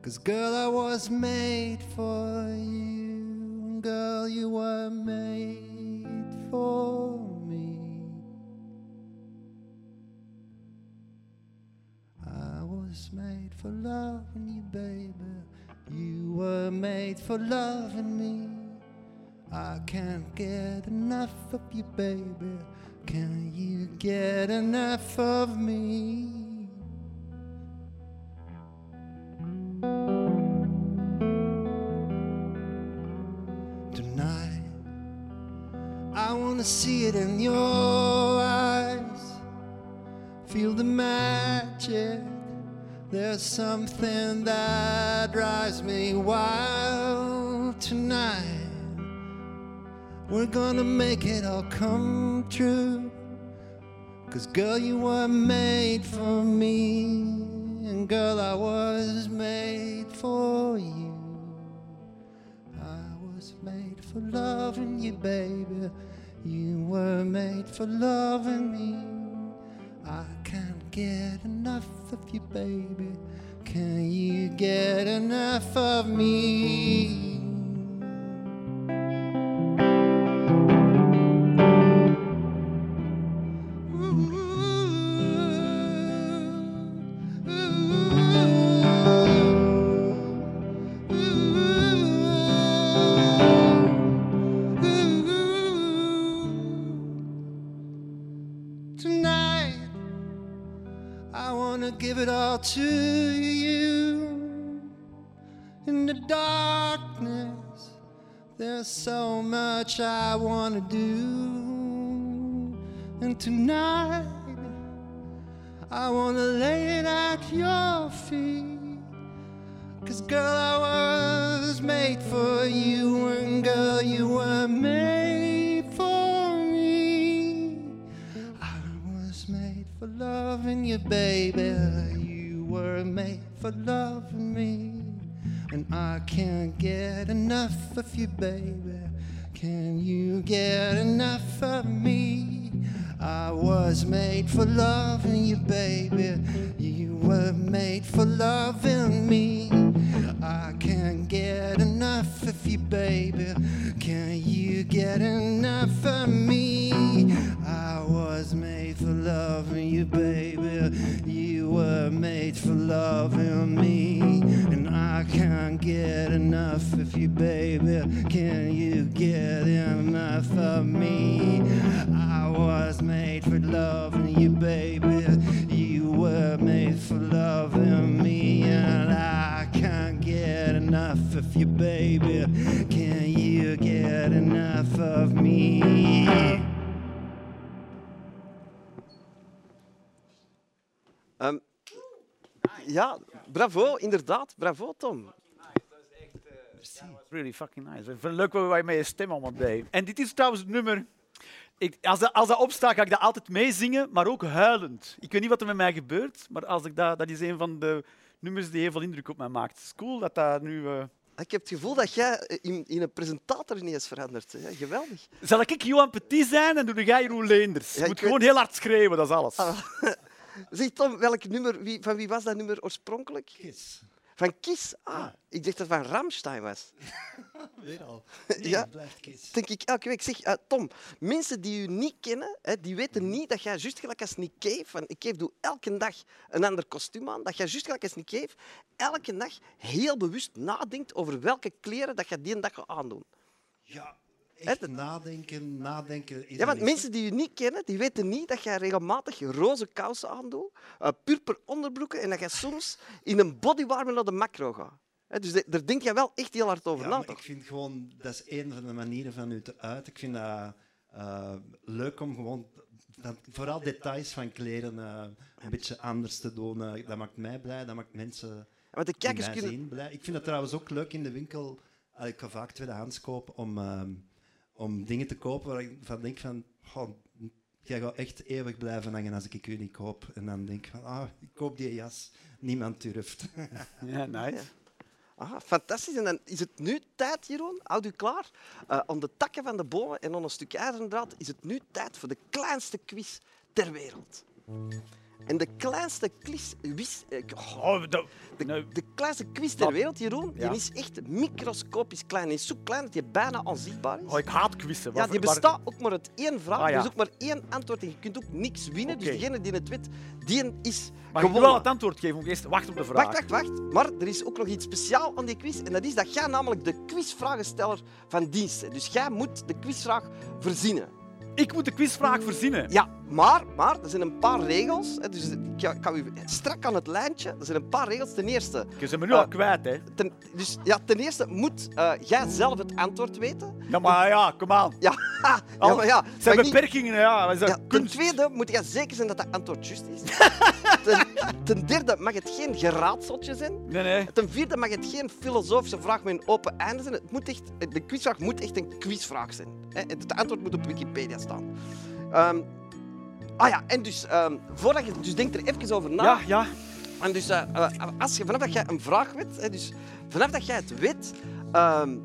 Cause, girl, I was made for you. Girl, you were made for was made for loving you, baby. You were made for loving me. I can't get enough of you, baby. Can you get enough of me? Tonight, I want to see it in your eyes. Feel the magic. There's something that drives me wild tonight. We're gonna make it all come true. Cause, girl, you were made for me. And, girl, I was made for you. I was made for loving you, baby. You were made for loving me. Get enough of you, baby. Can you get enough of me? To you. In the darkness, there's so much I want to do. And tonight, I want to lay it at your feet. Cause, girl, I was made for you, and girl, you were made for me. I was made for loving you, baby. Were made for loving me. And I can't get enough of you, baby. Can you get enough of me? I was made for loving you, baby. You were made for loving me. I can't get enough of you, baby. Can you get enough of me? I was made for loving you, baby. You were for loving me. And I can't get enough of you, baby. Can you get enough of me? I was made for loving you, baby. You were made for loving me. And I can't get enough of you, baby. Can you get enough of me? Ja, bravo, inderdaad. Bravo, Tom. Really fucking nice. Leuk waar je met je stem allemaal bij. En dit is trouwens het nummer. Ik, als, dat, als dat opstaat, ga ik dat altijd meezingen, maar ook huilend. Ik weet niet wat er met mij gebeurt, maar als ik dat, dat is een van de nummers die heel veel indruk op mij maakt. Het is cool dat dat nu... eh, Ik heb het gevoel dat jij eh, in, in een presentator ineens verandert. hè. Geweldig. Zal ik Johan Petit zijn en doe jij Jeroen Leenders? Ja, Je moet weet- gewoon heel hard schreeuwen, dat is alles. Zeg Tom, welk nummer, wie, van wie was dat nummer oorspronkelijk? Kiss. Van Kiss? Ah, ik dacht dat het van Ramstein was. Weer al. Ja. het blijft Kiss. denk ik elke week. Zeg, eh, Tom, mensen die u niet kennen, hè, die weten niet dat jij juist gelijk als Nick Cave, van Nick Cave doet elke dag een ander kostuum aan, dat jij juist gelijk als Nick Cave elke dag heel bewust nadenkt over welke kleren dat je die dag gaat aandoen. Ja, echt dat- nadenken, nadenken. Ja, want mensen die u niet kennen, die weten niet dat jij regelmatig roze kousen aandoet, eh, purper onderbroeken en dat jij soms in een bodywarmer naar de macro gaat. Dus de- daar denk je wel echt heel hard over Ja, na. maar toch? ik vind gewoon, dat is een van de manieren van u te uiten. Ik vind dat eh, leuk om gewoon, dat, vooral details van kleren eh, een beetje anders te doen. Dat maakt mij blij, dat maakt mensen Want de kijkers kunnen... zien blij. Ik vind het trouwens ook leuk in de winkel, ik ga vaak tweedehands kopen, om, ehm, om dingen te kopen waar ik van denk van, goh, jij gaat echt eeuwig blijven hangen als ik u niet koop. En dan denk ik van, ah, ik koop die jas, niemand durft. Ja, nice. Ah, fantastisch. En dan is het nu tijd, Jeroen, houd u klaar. Eh om de takken van de bomen en om een stuk ijzerdraad is het nu tijd voor de kleinste quiz ter wereld. En de kleinste quiz... wis- eh, oh, Oh, de, nou, de kleinste quiz ter wereld, Jeroen, Ja. die is echt microscopisch klein. Die is zo klein dat je bijna onzichtbaar is. oh, ik haat quizzen. Ja, die bestaat ook maar uit één vraag. Ah, ja. Er is ook maar één antwoord en je kunt ook niks winnen. Dus degene die het weet, die is Maar gewonnen. wel het antwoord geven, moet eerst wachten op de vraag. Wacht, wacht, wacht. Maar er is ook nog iets speciaals aan die quiz. En dat is dat jij namelijk de quizvragensteller van dienst bent. Dus jij moet de quizvraag verzinnen. Ik moet de quizvraag verzinnen. Ja, maar, maar er zijn een paar regels. Hè, dus ik ga u strak aan het lijntje. Er zijn een paar regels. Ten eerste, Je bent me nu Eh, al kwijt, hè. ten, dus, ja, ten eerste moet eh, jij zelf het antwoord weten. Ja, maar ja, kom aan. Ja, ja Al- maar ja. Het zijn niet- beperkingen, ja. Ten tweede moet je zeker zijn dat dat antwoord juist is. ten, ten derde mag het geen geraadseltje zijn. Nee, nee. Ten vierde mag het geen filosofische vraag met een open einde zijn. Het moet echt, de quizvraag moet echt een quizvraag zijn. hè. Het antwoord moet op Wikipedia staan. Ehm, ah ja, en dus ehm, voordat je dus denk er even over na. Ja, ja. En dus eh, eh, als je, vanaf dat jij een vraag weet, hè, dus vanaf dat jij het weet, ehm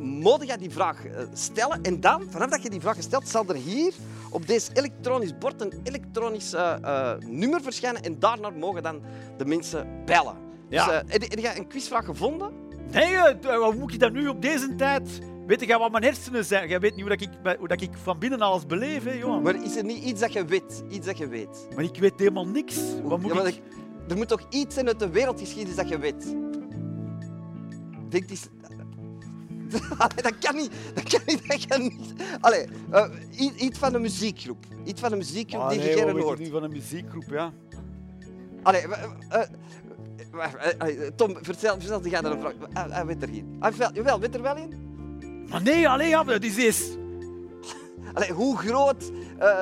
moet jij die vraag eh, stellen. En dan, vanaf dat je die vraag stelt, zal er hier op deze elektronisch bord een elektronisch nummer verschijnen. En daarnaar mogen dan de mensen bellen. Ja. Dus, heb, je- heb jij een quizvraag gevonden? Nee, wat moet ik dat nu op deze tijd? Weet jij wat mijn hersenen zijn? Jij weet niet hoe, dat ik, hoe dat ik van binnen alles beleef, hè, Johan. Maar is er niet iets dat je weet? Iets dat je weet? Maar ik weet helemaal niks. Wat moet Ja, ik... er moet toch iets zijn uit de wereldgeschiedenis dat je weet? Denk eens... Allee, dat kan niet. Dat kan niet. Dat kan niet. Allee, eh, iets van een muziekgroep. Iets van een muziekgroep Ah, die je ik hoort. nu van een muziekgroep, ja. Allee, eh, eh, Tom, vertel, vertel jij dan een vraag. Hij, hij weet er geen. Jawel, weet er wel in? Maar nee, alleen ja, dat is. Allee, hoe groot... eh,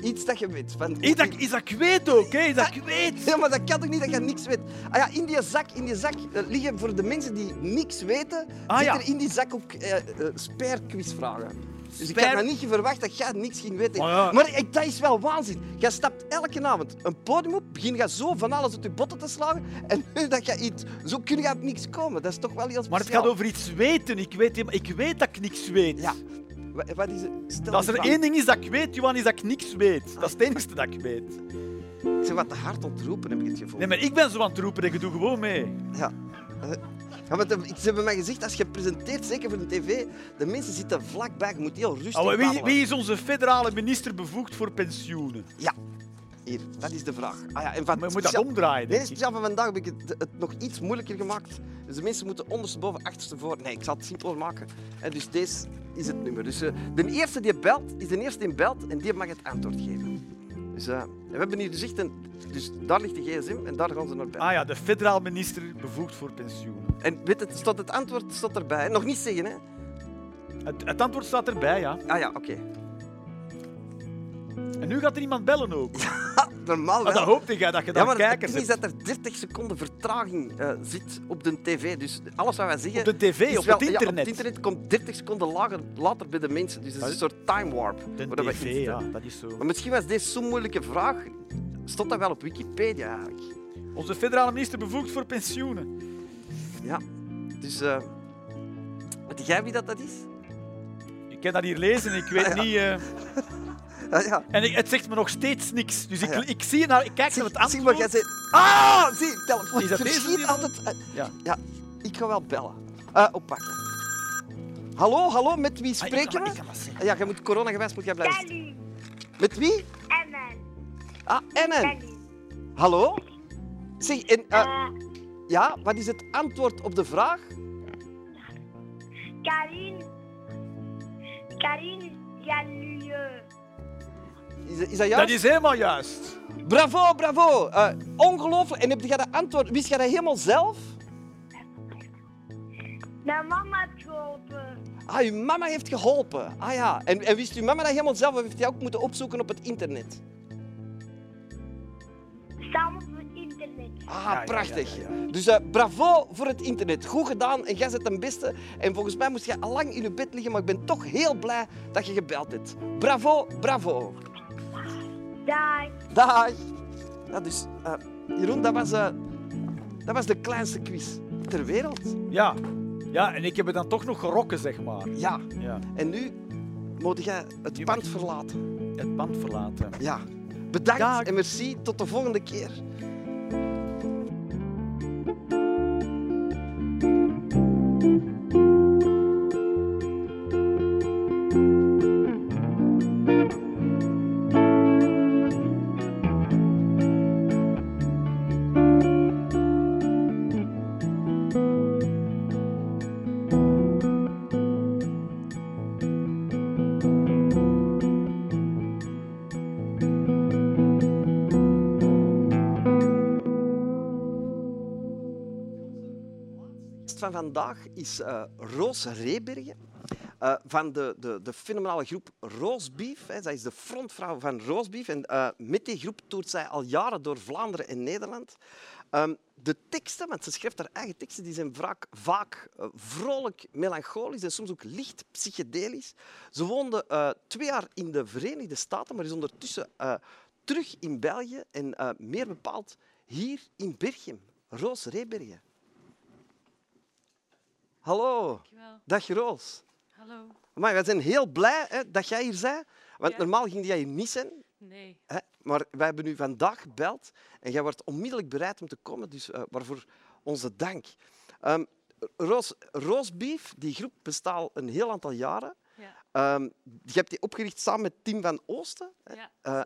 iets dat je weet. Van, Is dat, is dat ik weet ook, hè? Is dat ik weet? Ja, maar dat kan toch niet dat je niks weet? Ah ja, in die zak, in die zak eh, liggen voor de mensen die niks weten, Ah, zit ja. er in die zak ook eh, sperquizvragen. Dus ik had me niet verwacht dat jij niks ging weten. Maar ja. Maar ik, dat is wel waanzin. Jij stapt elke avond een podium op, begin je zo van alles uit je botten te slagen en nu dat je iets... Zo kun je op niks komen. Dat is toch wel heel speciaal. Maar het gaat over iets weten. Ik weet, ik weet dat ik niks weet. Ja. Wa- Wat is het? Stel Als er één ding is dat ik weet, Johan, is dat ik niks weet. Dat is het enige dat ik weet. Ik zeg wat te hard ontroepen, heb ik het gevoel. Nee, maar ik ben zo aan het roepen en je doet gewoon mee. Ja. Eh, Ja, ze hebben mij gezegd, als je presenteert, zeker voor de tv, de mensen zitten vlakbij. Je moet heel rustig Oh, wie, wie is onze federale minister bevoegd voor pensioenen? Ja, hier, dat is de vraag. Ah, ja, en van Maar je moet dat omdraaien, Nee, speciaal van vandaag heb ik het, het nog iets moeilijker gemaakt. Dus de mensen moeten ondersteboven, achterstevoor. Nee, ik zal het simpeler maken. En dus deze is het nummer. Dus eh, de eerste die belt, is de eerste die belt en die mag het antwoord geven. Dus eh, we hebben hier dus echt een... Dus daar ligt de gsm en daar gaan ze naar bellen. Ah ja, de federaal minister bevoegd voor pensioenen. En weet het, staat het antwoord staat erbij. Nog niet zeggen, hè? Het, het antwoord staat erbij, ja. Ah ja, oké. En nu gaat er iemand bellen ook. Normaal Ah, wel. dat hoopte jij, dat je Ja, dan maar het kijkers is dat er 30 seconden vertraging eh, zit op de tv. Dus alles wat wij zeggen... Op de tv, op het Ja, op internet. het internet komt 30 seconden lager, later bij de mensen. Dus het is een soort time warp. De tv, ja, dat is zo. Maar misschien was deze zo'n moeilijke vraag. Stond dat wel op Wikipedia eigenlijk? Onze federale minister bevoegd voor pensioenen. Ja. Dus... eh weet jij wie dat, dat is? Ik kan dat hier lezen, ik weet Ah, ja. niet... eh, Ja, ja. en ik- het zegt me nog steeds niks. Dus ik, Ah, ja. ik, zie naar, ik kijk Zie, naar het zie antwoord. jij zegt. Ah, zie, telefoon. Is dat deze Verschiet die- altijd. eh, Ja. ja, ik ga wel bellen. Eh oppakken. Hallo, hallo, met wie Ah, ik spreken we? ik kan dat zeggen. Ah, Ja, jij moet corona gewijs moet jij blijven. Kelly. Met wie? Ellen. Ah. Kelly. Hallo? Zeg, en, ja, wat is het antwoord op de vraag? Karine. Karine Jalieu. Is, is dat juist? Dat is helemaal juist. Bravo, bravo. Eh, ongelooflijk. En heb jij dat antwoord? Wist jij dat helemaal zelf? Mijn mama heeft geholpen. Ah, uw mama heeft geholpen. Ah ja. En, en wist uw mama dat helemaal zelf of heeft hij ook moeten opzoeken op het internet? Samen op het internet. Ah, ja, prachtig. ja, ja, Dus eh, bravo voor het internet. Goed gedaan en jij bent de beste. En volgens mij moest jij al lang in je bed liggen, maar ik ben toch heel blij dat je gebeld hebt. Bravo, bravo. Dag. Dag. Ja, dus, eh, Jeroen, dat was, eh, dat was de kleinste quiz ter wereld. Ja. ja, en ik heb het dan toch nog gerokken, zeg maar. Ja. Ja. En nu moet jij het Nu pand mag verlaten. Het pand verlaten. Ja. Bedankt Dag. en merci. Tot de volgende keer. Gast vandaag is eh, Roos Rebergen. eh, van de, de, de fenomenale groep Roosbeef. Zij is de frontvrouw van Roosbeef. En eh, met die groep toert zij al jaren door Vlaanderen en Nederland. Ehm, de teksten, want ze schrijft haar eigen teksten, die zijn vaak, vaak vrolijk melancholisch en soms ook licht psychedelisch. Ze woonde twee jaar in de Verenigde Staten, maar is ondertussen terug in België en meer bepaald hier in Berchem. Roos Rebergen. Hallo, Dankjewel. dag Roos. Hallo. Maar wij zijn heel blij hè, dat jij hier bent, want Ja. normaal ging jij hier niet zijn. Nee. Hè? Maar wij hebben u vandaag gebeld en jij wordt onmiddellijk bereid om te komen, dus eh, waarvoor onze dank. Ehm Roos, Roosbeef, die groep bestaat al een heel aantal jaren. Ja. Ehm, je hebt die opgericht samen met Tim van Oosten. hè. Ja, Eh.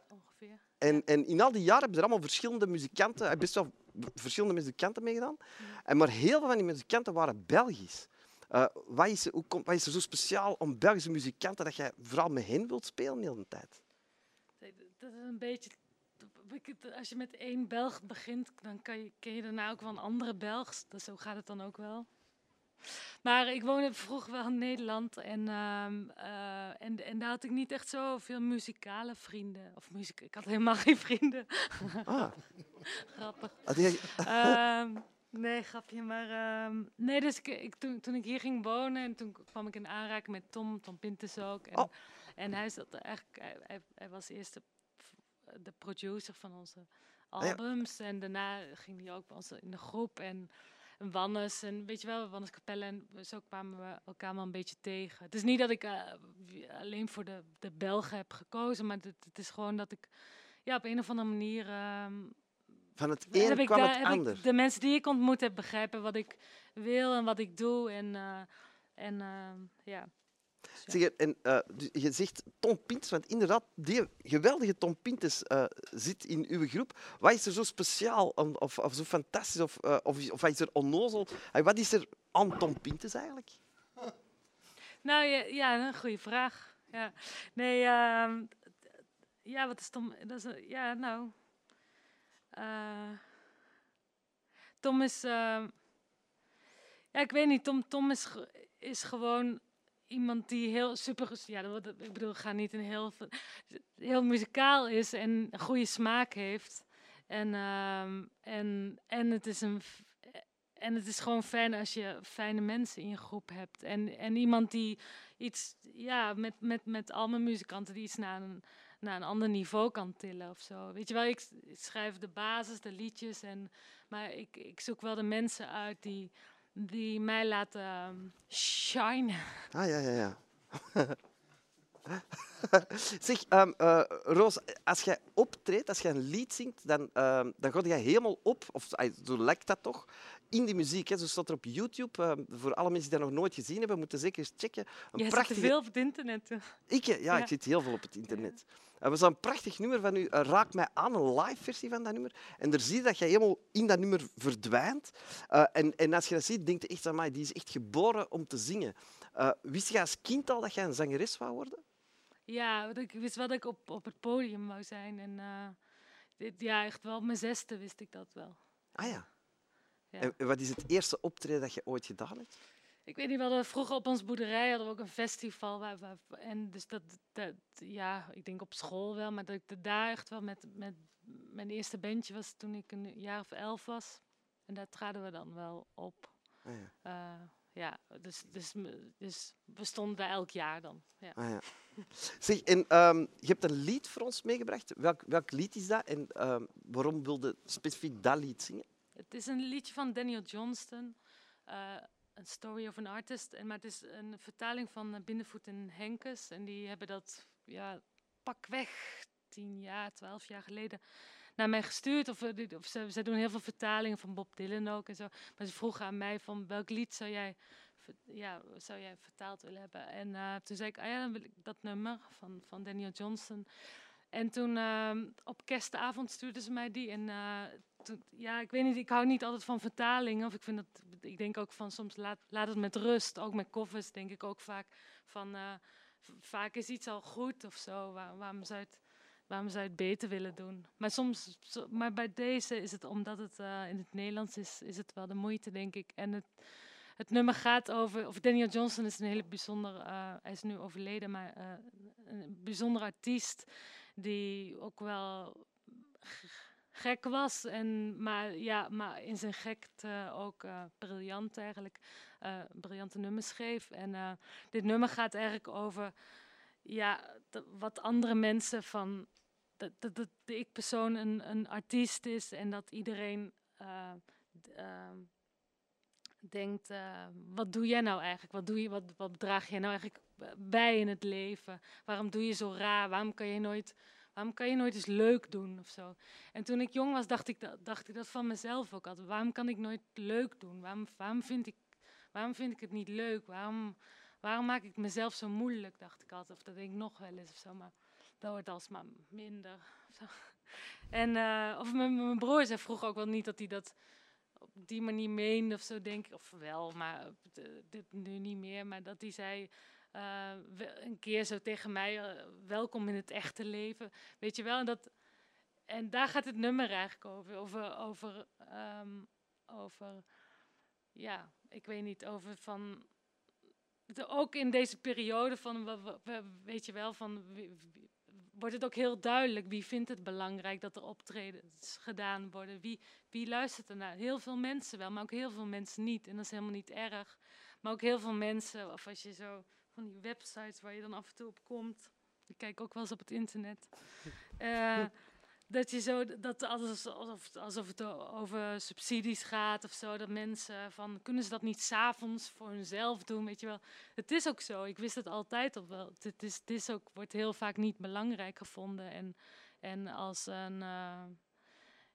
En, en in al die jaren hebben er allemaal verschillende muzikanten, hebben best wel verschillende muzikanten meegedaan. En maar heel veel van die muzikanten waren Belgisch. Eh, wat, is, er- hoe komt, wat is er zo speciaal om Belgische muzikanten dat jij vooral met hen wilt spelen de hele tijd? Dat is een beetje. Als je met één Belg begint, dan kan je, ken je daarna ook wel een andere Belg. Dus zo gaat het dan ook wel. Maar ik woonde vroeger wel in Nederland en, ehm, eh, en, en daar had ik niet echt zoveel muzikale vrienden. Of muziek, ik had helemaal geen vrienden. Ah, Grappig. Ehm, nee, grapje. Maar ehm, nee, dus ik, ik, toen, toen ik hier ging wonen en toen kwam ik in aanraking met Tom, Tom Pintus ook. En, Oh. en hij, zat eigenlijk, hij, hij, hij was eerst de, de producer van onze Ah, albums. En daarna ging hij ook bij ons in de groep. En Wannes, en weet je wel, Wannes Capelle. En zo kwamen we elkaar wel een beetje tegen. Het is niet dat ik eh, alleen voor de, de Belgen heb gekozen, maar het, het is gewoon dat ik ja, op een of andere manier... ehm, van het een ik kwam het ander. de mensen die ik ontmoet heb begrijpen wat ik wil en wat ik doe. En, eh, en ehm, ja. Dus. Zeg, en, eh, dus je zegt Tom Pintes, want inderdaad, die geweldige Tom Pintes eh, zit in uw groep. Wat is er zo speciaal of, of zo fantastisch of, eh, of, is- of wat is er onnozel? Wat is er aan Tom Pintes eigenlijk? Nou ja, ja, een goede vraag. Ja. Nee, ehm, ja, wat is Tom? Dat is, een- ja, nou. Tom is. ehm, Ja, ik weet niet. Tom, Tom is, is gewoon iemand die heel super... Ja, ik bedoel, ga niet een heel, heel muzikaal is en goede smaak heeft. En, ehm, en, en, het is een, en het is gewoon fijn als je fijne mensen in je groep hebt. En, en iemand die iets, ja, met, met, met al mijn muzikanten die iets naar een, naar een ander niveau kan tillen of zo. Weet je wel, ik schrijf de basis, de liedjes. En, maar ik, ik zoek wel de mensen uit die, die mij laten ehm, shinen. Ah, ja, ja, ja. zeg, ehm, eh, Roos, als jij optreedt, als jij een lied zingt, dan, ehm dan ga jij helemaal op, of zo lijkt dat toch, in die muziek. Hè. Zo staat er op YouTube. ehm, voor alle mensen die dat nog nooit gezien hebben, moeten zeker eens checken. Een Jij zit veel op het internet. hè. Ik, eh, ja, Ja. ik zit heel veel op het internet. Eh, we een prachtig nummer van u. eh, Raak mij aan, een live versie van dat nummer. En daar zie je dat je helemaal in dat nummer verdwijnt. Eh, en, en als je dat ziet, denk je echt aan mij, die is echt geboren om te zingen. Eh, wist je als kind al dat jij een zangeres wou worden? Ja, ik wist wel dat ik op, op het podium wou zijn. En eh, dit, ja, echt wel op mijn zesde wist ik dat wel. Ah ja. Ja. En wat is het eerste optreden dat je ooit gedaan hebt? Ik weet niet, we hadden vroeger op ons boerderij hadden we ook een festival. Waar, waar, en dus dat, dat, ja, ik denk op school wel, maar dat ik daar echt wel met, met mijn eerste bandje was toen ik een jaar of elf was. En daar traden we dan wel op. Ah ja. Eh, ja, dus, dus, dus we stonden daar elk jaar dan. Ja. Ah, ja. Zeg, en ehm, je hebt een lied voor ons meegebracht. Welk, welk lied is dat en ehm, waarom wilde specifiek dat lied zingen? Het is een liedje van Daniel Johnston, eh een story of an artist. En, maar het is een vertaling van eh, Binnenvoet en Henkes. En die hebben dat ja, pakweg tien jaar, twaalf jaar geleden naar mij gestuurd. Of, eh, of ze, ze doen heel veel vertalingen van Bob Dylan ook en zo. Maar ze vroegen aan mij van welk lied zou jij, ja, zou jij vertaald willen hebben. En toen zei ik, ah ja, dan wil ik dat nummer van, van Daniel Johnston. En toen ehm, op kerstavond stuurden ze mij die. En ja, ik weet niet, ik hou niet altijd van vertalingen. Of ik vind dat, ik denk ook van soms laat, laat het met rust. Ook met covers denk ik ook vaak van, eh, vaak is iets al goed of zo. Waar, waarom, zou het, waarom zou het beter willen doen? Maar soms, maar bij deze is het, omdat het eh, in het Nederlands is, is het wel de moeite, denk ik. En het, het nummer gaat over, of Daniel Johnson is een hele bijzonder, eh, hij is nu overleden, maar een bijzonder artiest die ook wel gek was. En, maar, ja, maar in zijn gekte ook eh, briljant eigenlijk. eh, briljante nummers schreef. En eh, dit nummer gaat eigenlijk over ja, wat andere mensen van... Dat, de ik-persoon een, een artiest is en dat iedereen eh, ehm, denkt, wat doe jij nou eigenlijk? Wat, doe je, wat, wat draag jij nou eigenlijk bij in het leven? Waarom doe je zo raar? Waarom kan je nooit, waarom kan je nooit eens leuk doen of zo? En toen ik jong was, dacht ik dat, dacht ik dat van mezelf ook altijd. Waarom kan ik nooit leuk doen? Waarom, waarom, vind, ik, waarom vind ik het niet leuk? Waarom, waarom maak ik mezelf zo moeilijk, dacht ik altijd. Of dat denk ik nog wel eens of zo, maar dat wordt alsmaar minder. of zo. En eh, of mijn, mijn broer zei vroeger ook wel niet dat hij dat op die manier meende of zo, denk ik. Of wel, maar de- dit nu niet meer. Maar dat hij zei eh, een keer zo tegen mij, eh, welkom in het echte leven. Weet je wel, en, dat, en daar gaat het nummer eigenlijk over. Over, over, ehm, over ja, ik weet niet, over van... Ook in deze periode van, we- we- we- weet je wel, van... wordt het ook heel duidelijk wie vindt het belangrijk dat er optredens gedaan worden. Wie, wie luistert ernaar? Heel veel mensen wel, maar ook heel veel mensen niet. En dat is helemaal niet erg. Maar ook heel veel mensen, of als je zo van die websites waar je dan af en toe op komt. Ik kijk ook wel eens op het internet. Eh, dat je zo, dat alles alsof, alsof het over subsidies gaat of zo. Dat mensen van, kunnen ze dat niet s'avonds voor hunzelf doen, weet je wel. Het is ook zo, ik wist het altijd al wel. Het, is, het is ook, wordt heel vaak niet belangrijk gevonden. En, en als een... eh,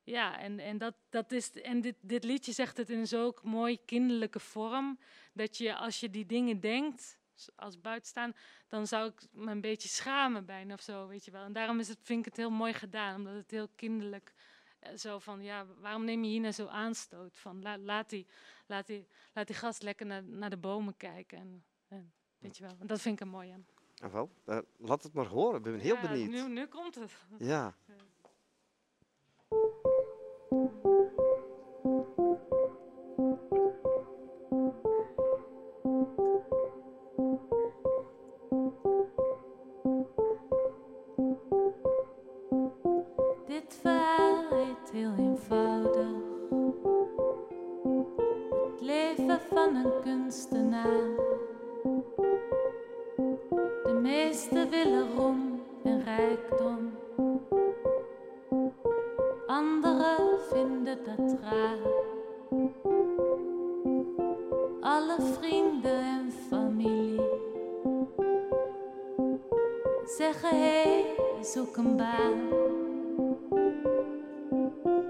ja, en, en, dat, dat is, en dit, dit liedje zegt het in zo'n mooi kinderlijke vorm. Dat je als je die dingen denkt, als buitenstaan, dan zou ik me een beetje schamen bijna of zo, weet je wel. En daarom is het, vind ik het heel mooi gedaan, omdat het heel kinderlijk eh, zo van, ja, waarom neem je hier nou zo aanstoot van? La- laat, die, laat, die, laat die gast lekker naar, naar de bomen kijken. En, en, weet je wel, en dat vind ik er mooi aan. Ah, wel, eh, laat het maar horen. Ik ben heel Ja, benieuwd. Nu, nu komt het. Ja. Anderen vinden dat raar. Alle vrienden en familie zeggen: hé, zoek een baan.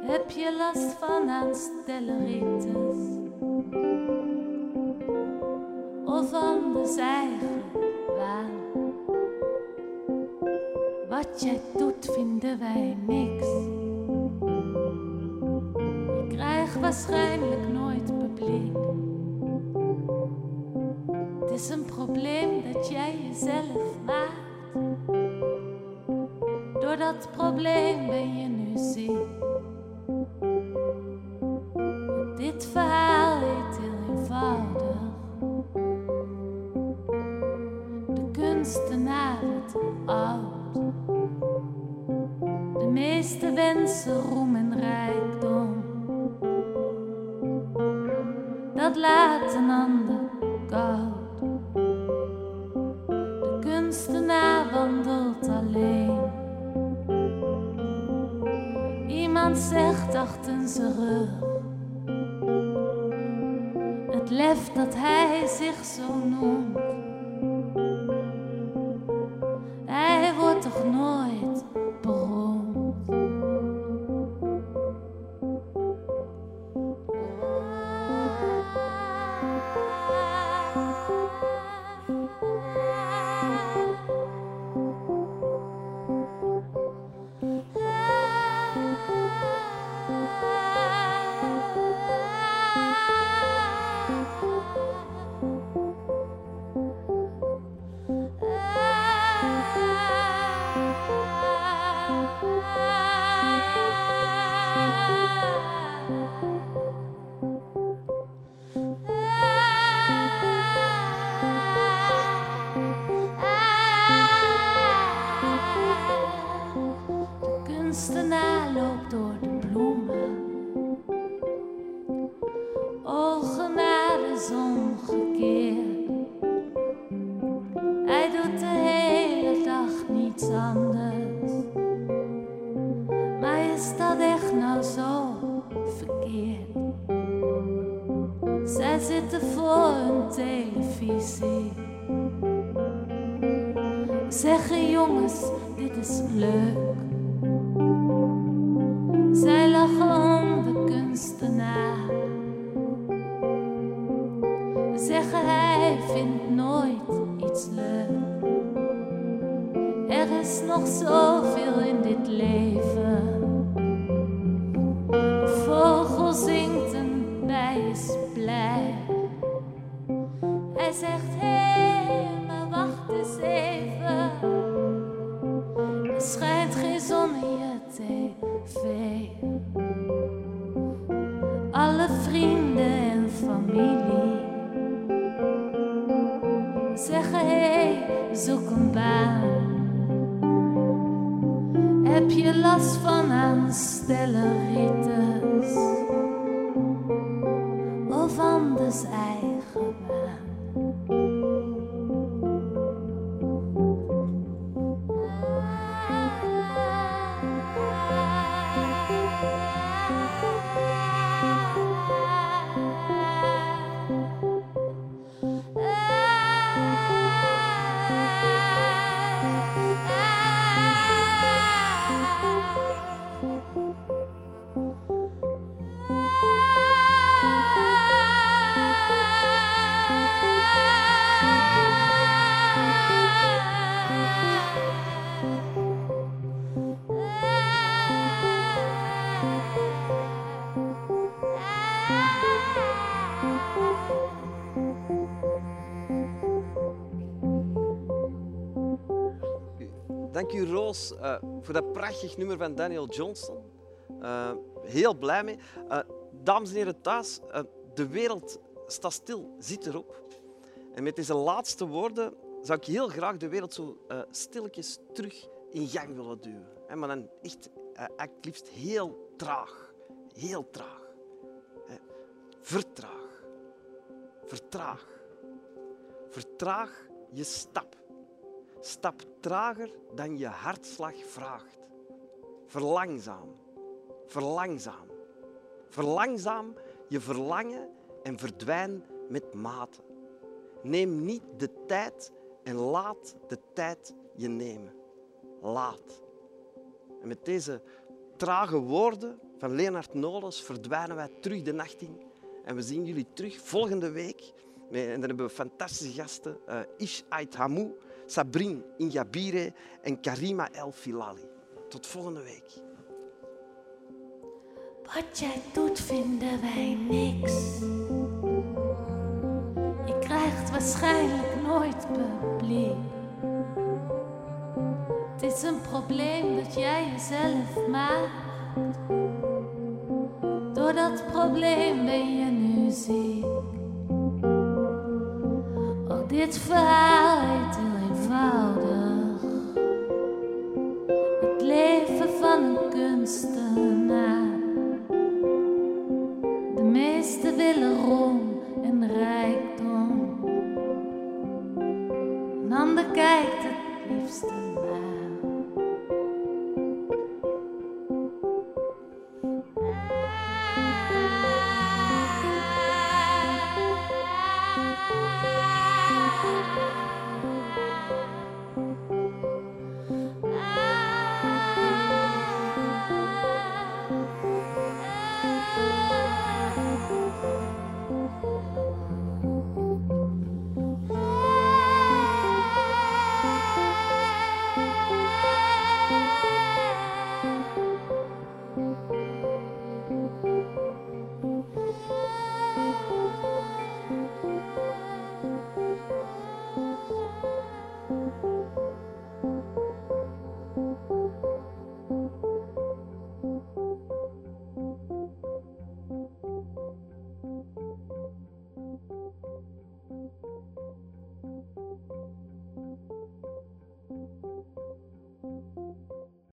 Heb je last van aanstelleritis? Of anders eigen waan? Wat jij doet, vinden wij niks. Waarschijnlijk nooit publiek. Het is een probleem dat jij jezelf maakt. Door dat probleem ben je nu ziek. Dank u, Roos, eh, voor dat prachtig nummer van Daniel Johnston. Eh, heel blij mee. Eh, dames en heren thuis, de wereld staat stil, zit erop. En met deze laatste woorden zou ik heel graag de wereld zo stilletjes terug in gang willen duwen. Maar dan echt, eigenlijk liefst heel traag. Heel traag. Vertraag. Vertraag. Vertraag je stap. Stap trager dan je hartslag vraagt. Verlangzaam. Verlangzaam. Verlangzaam je verlangen en verdwijn met mate. Neem niet de tijd en laat de tijd je nemen. Laat. En met deze trage woorden van Leonard Nolens verdwijnen wij terug de nacht in. En we zien jullie terug volgende week. En dan hebben we fantastische gasten. eh Ish Ait Hamou, Sabrine Ingabire en Karima El Filali. Tot volgende week. Wat jij doet vinden wij niks. Je krijgt waarschijnlijk nooit publiek. Het is een probleem dat jij jezelf maakt. Door dat probleem ben je nu ziek. Dit verhaal is heel eenvoudig. Het leven van een kunstenaar. De meesten willen rom en rijkdom. Een ander kijkt het liefste.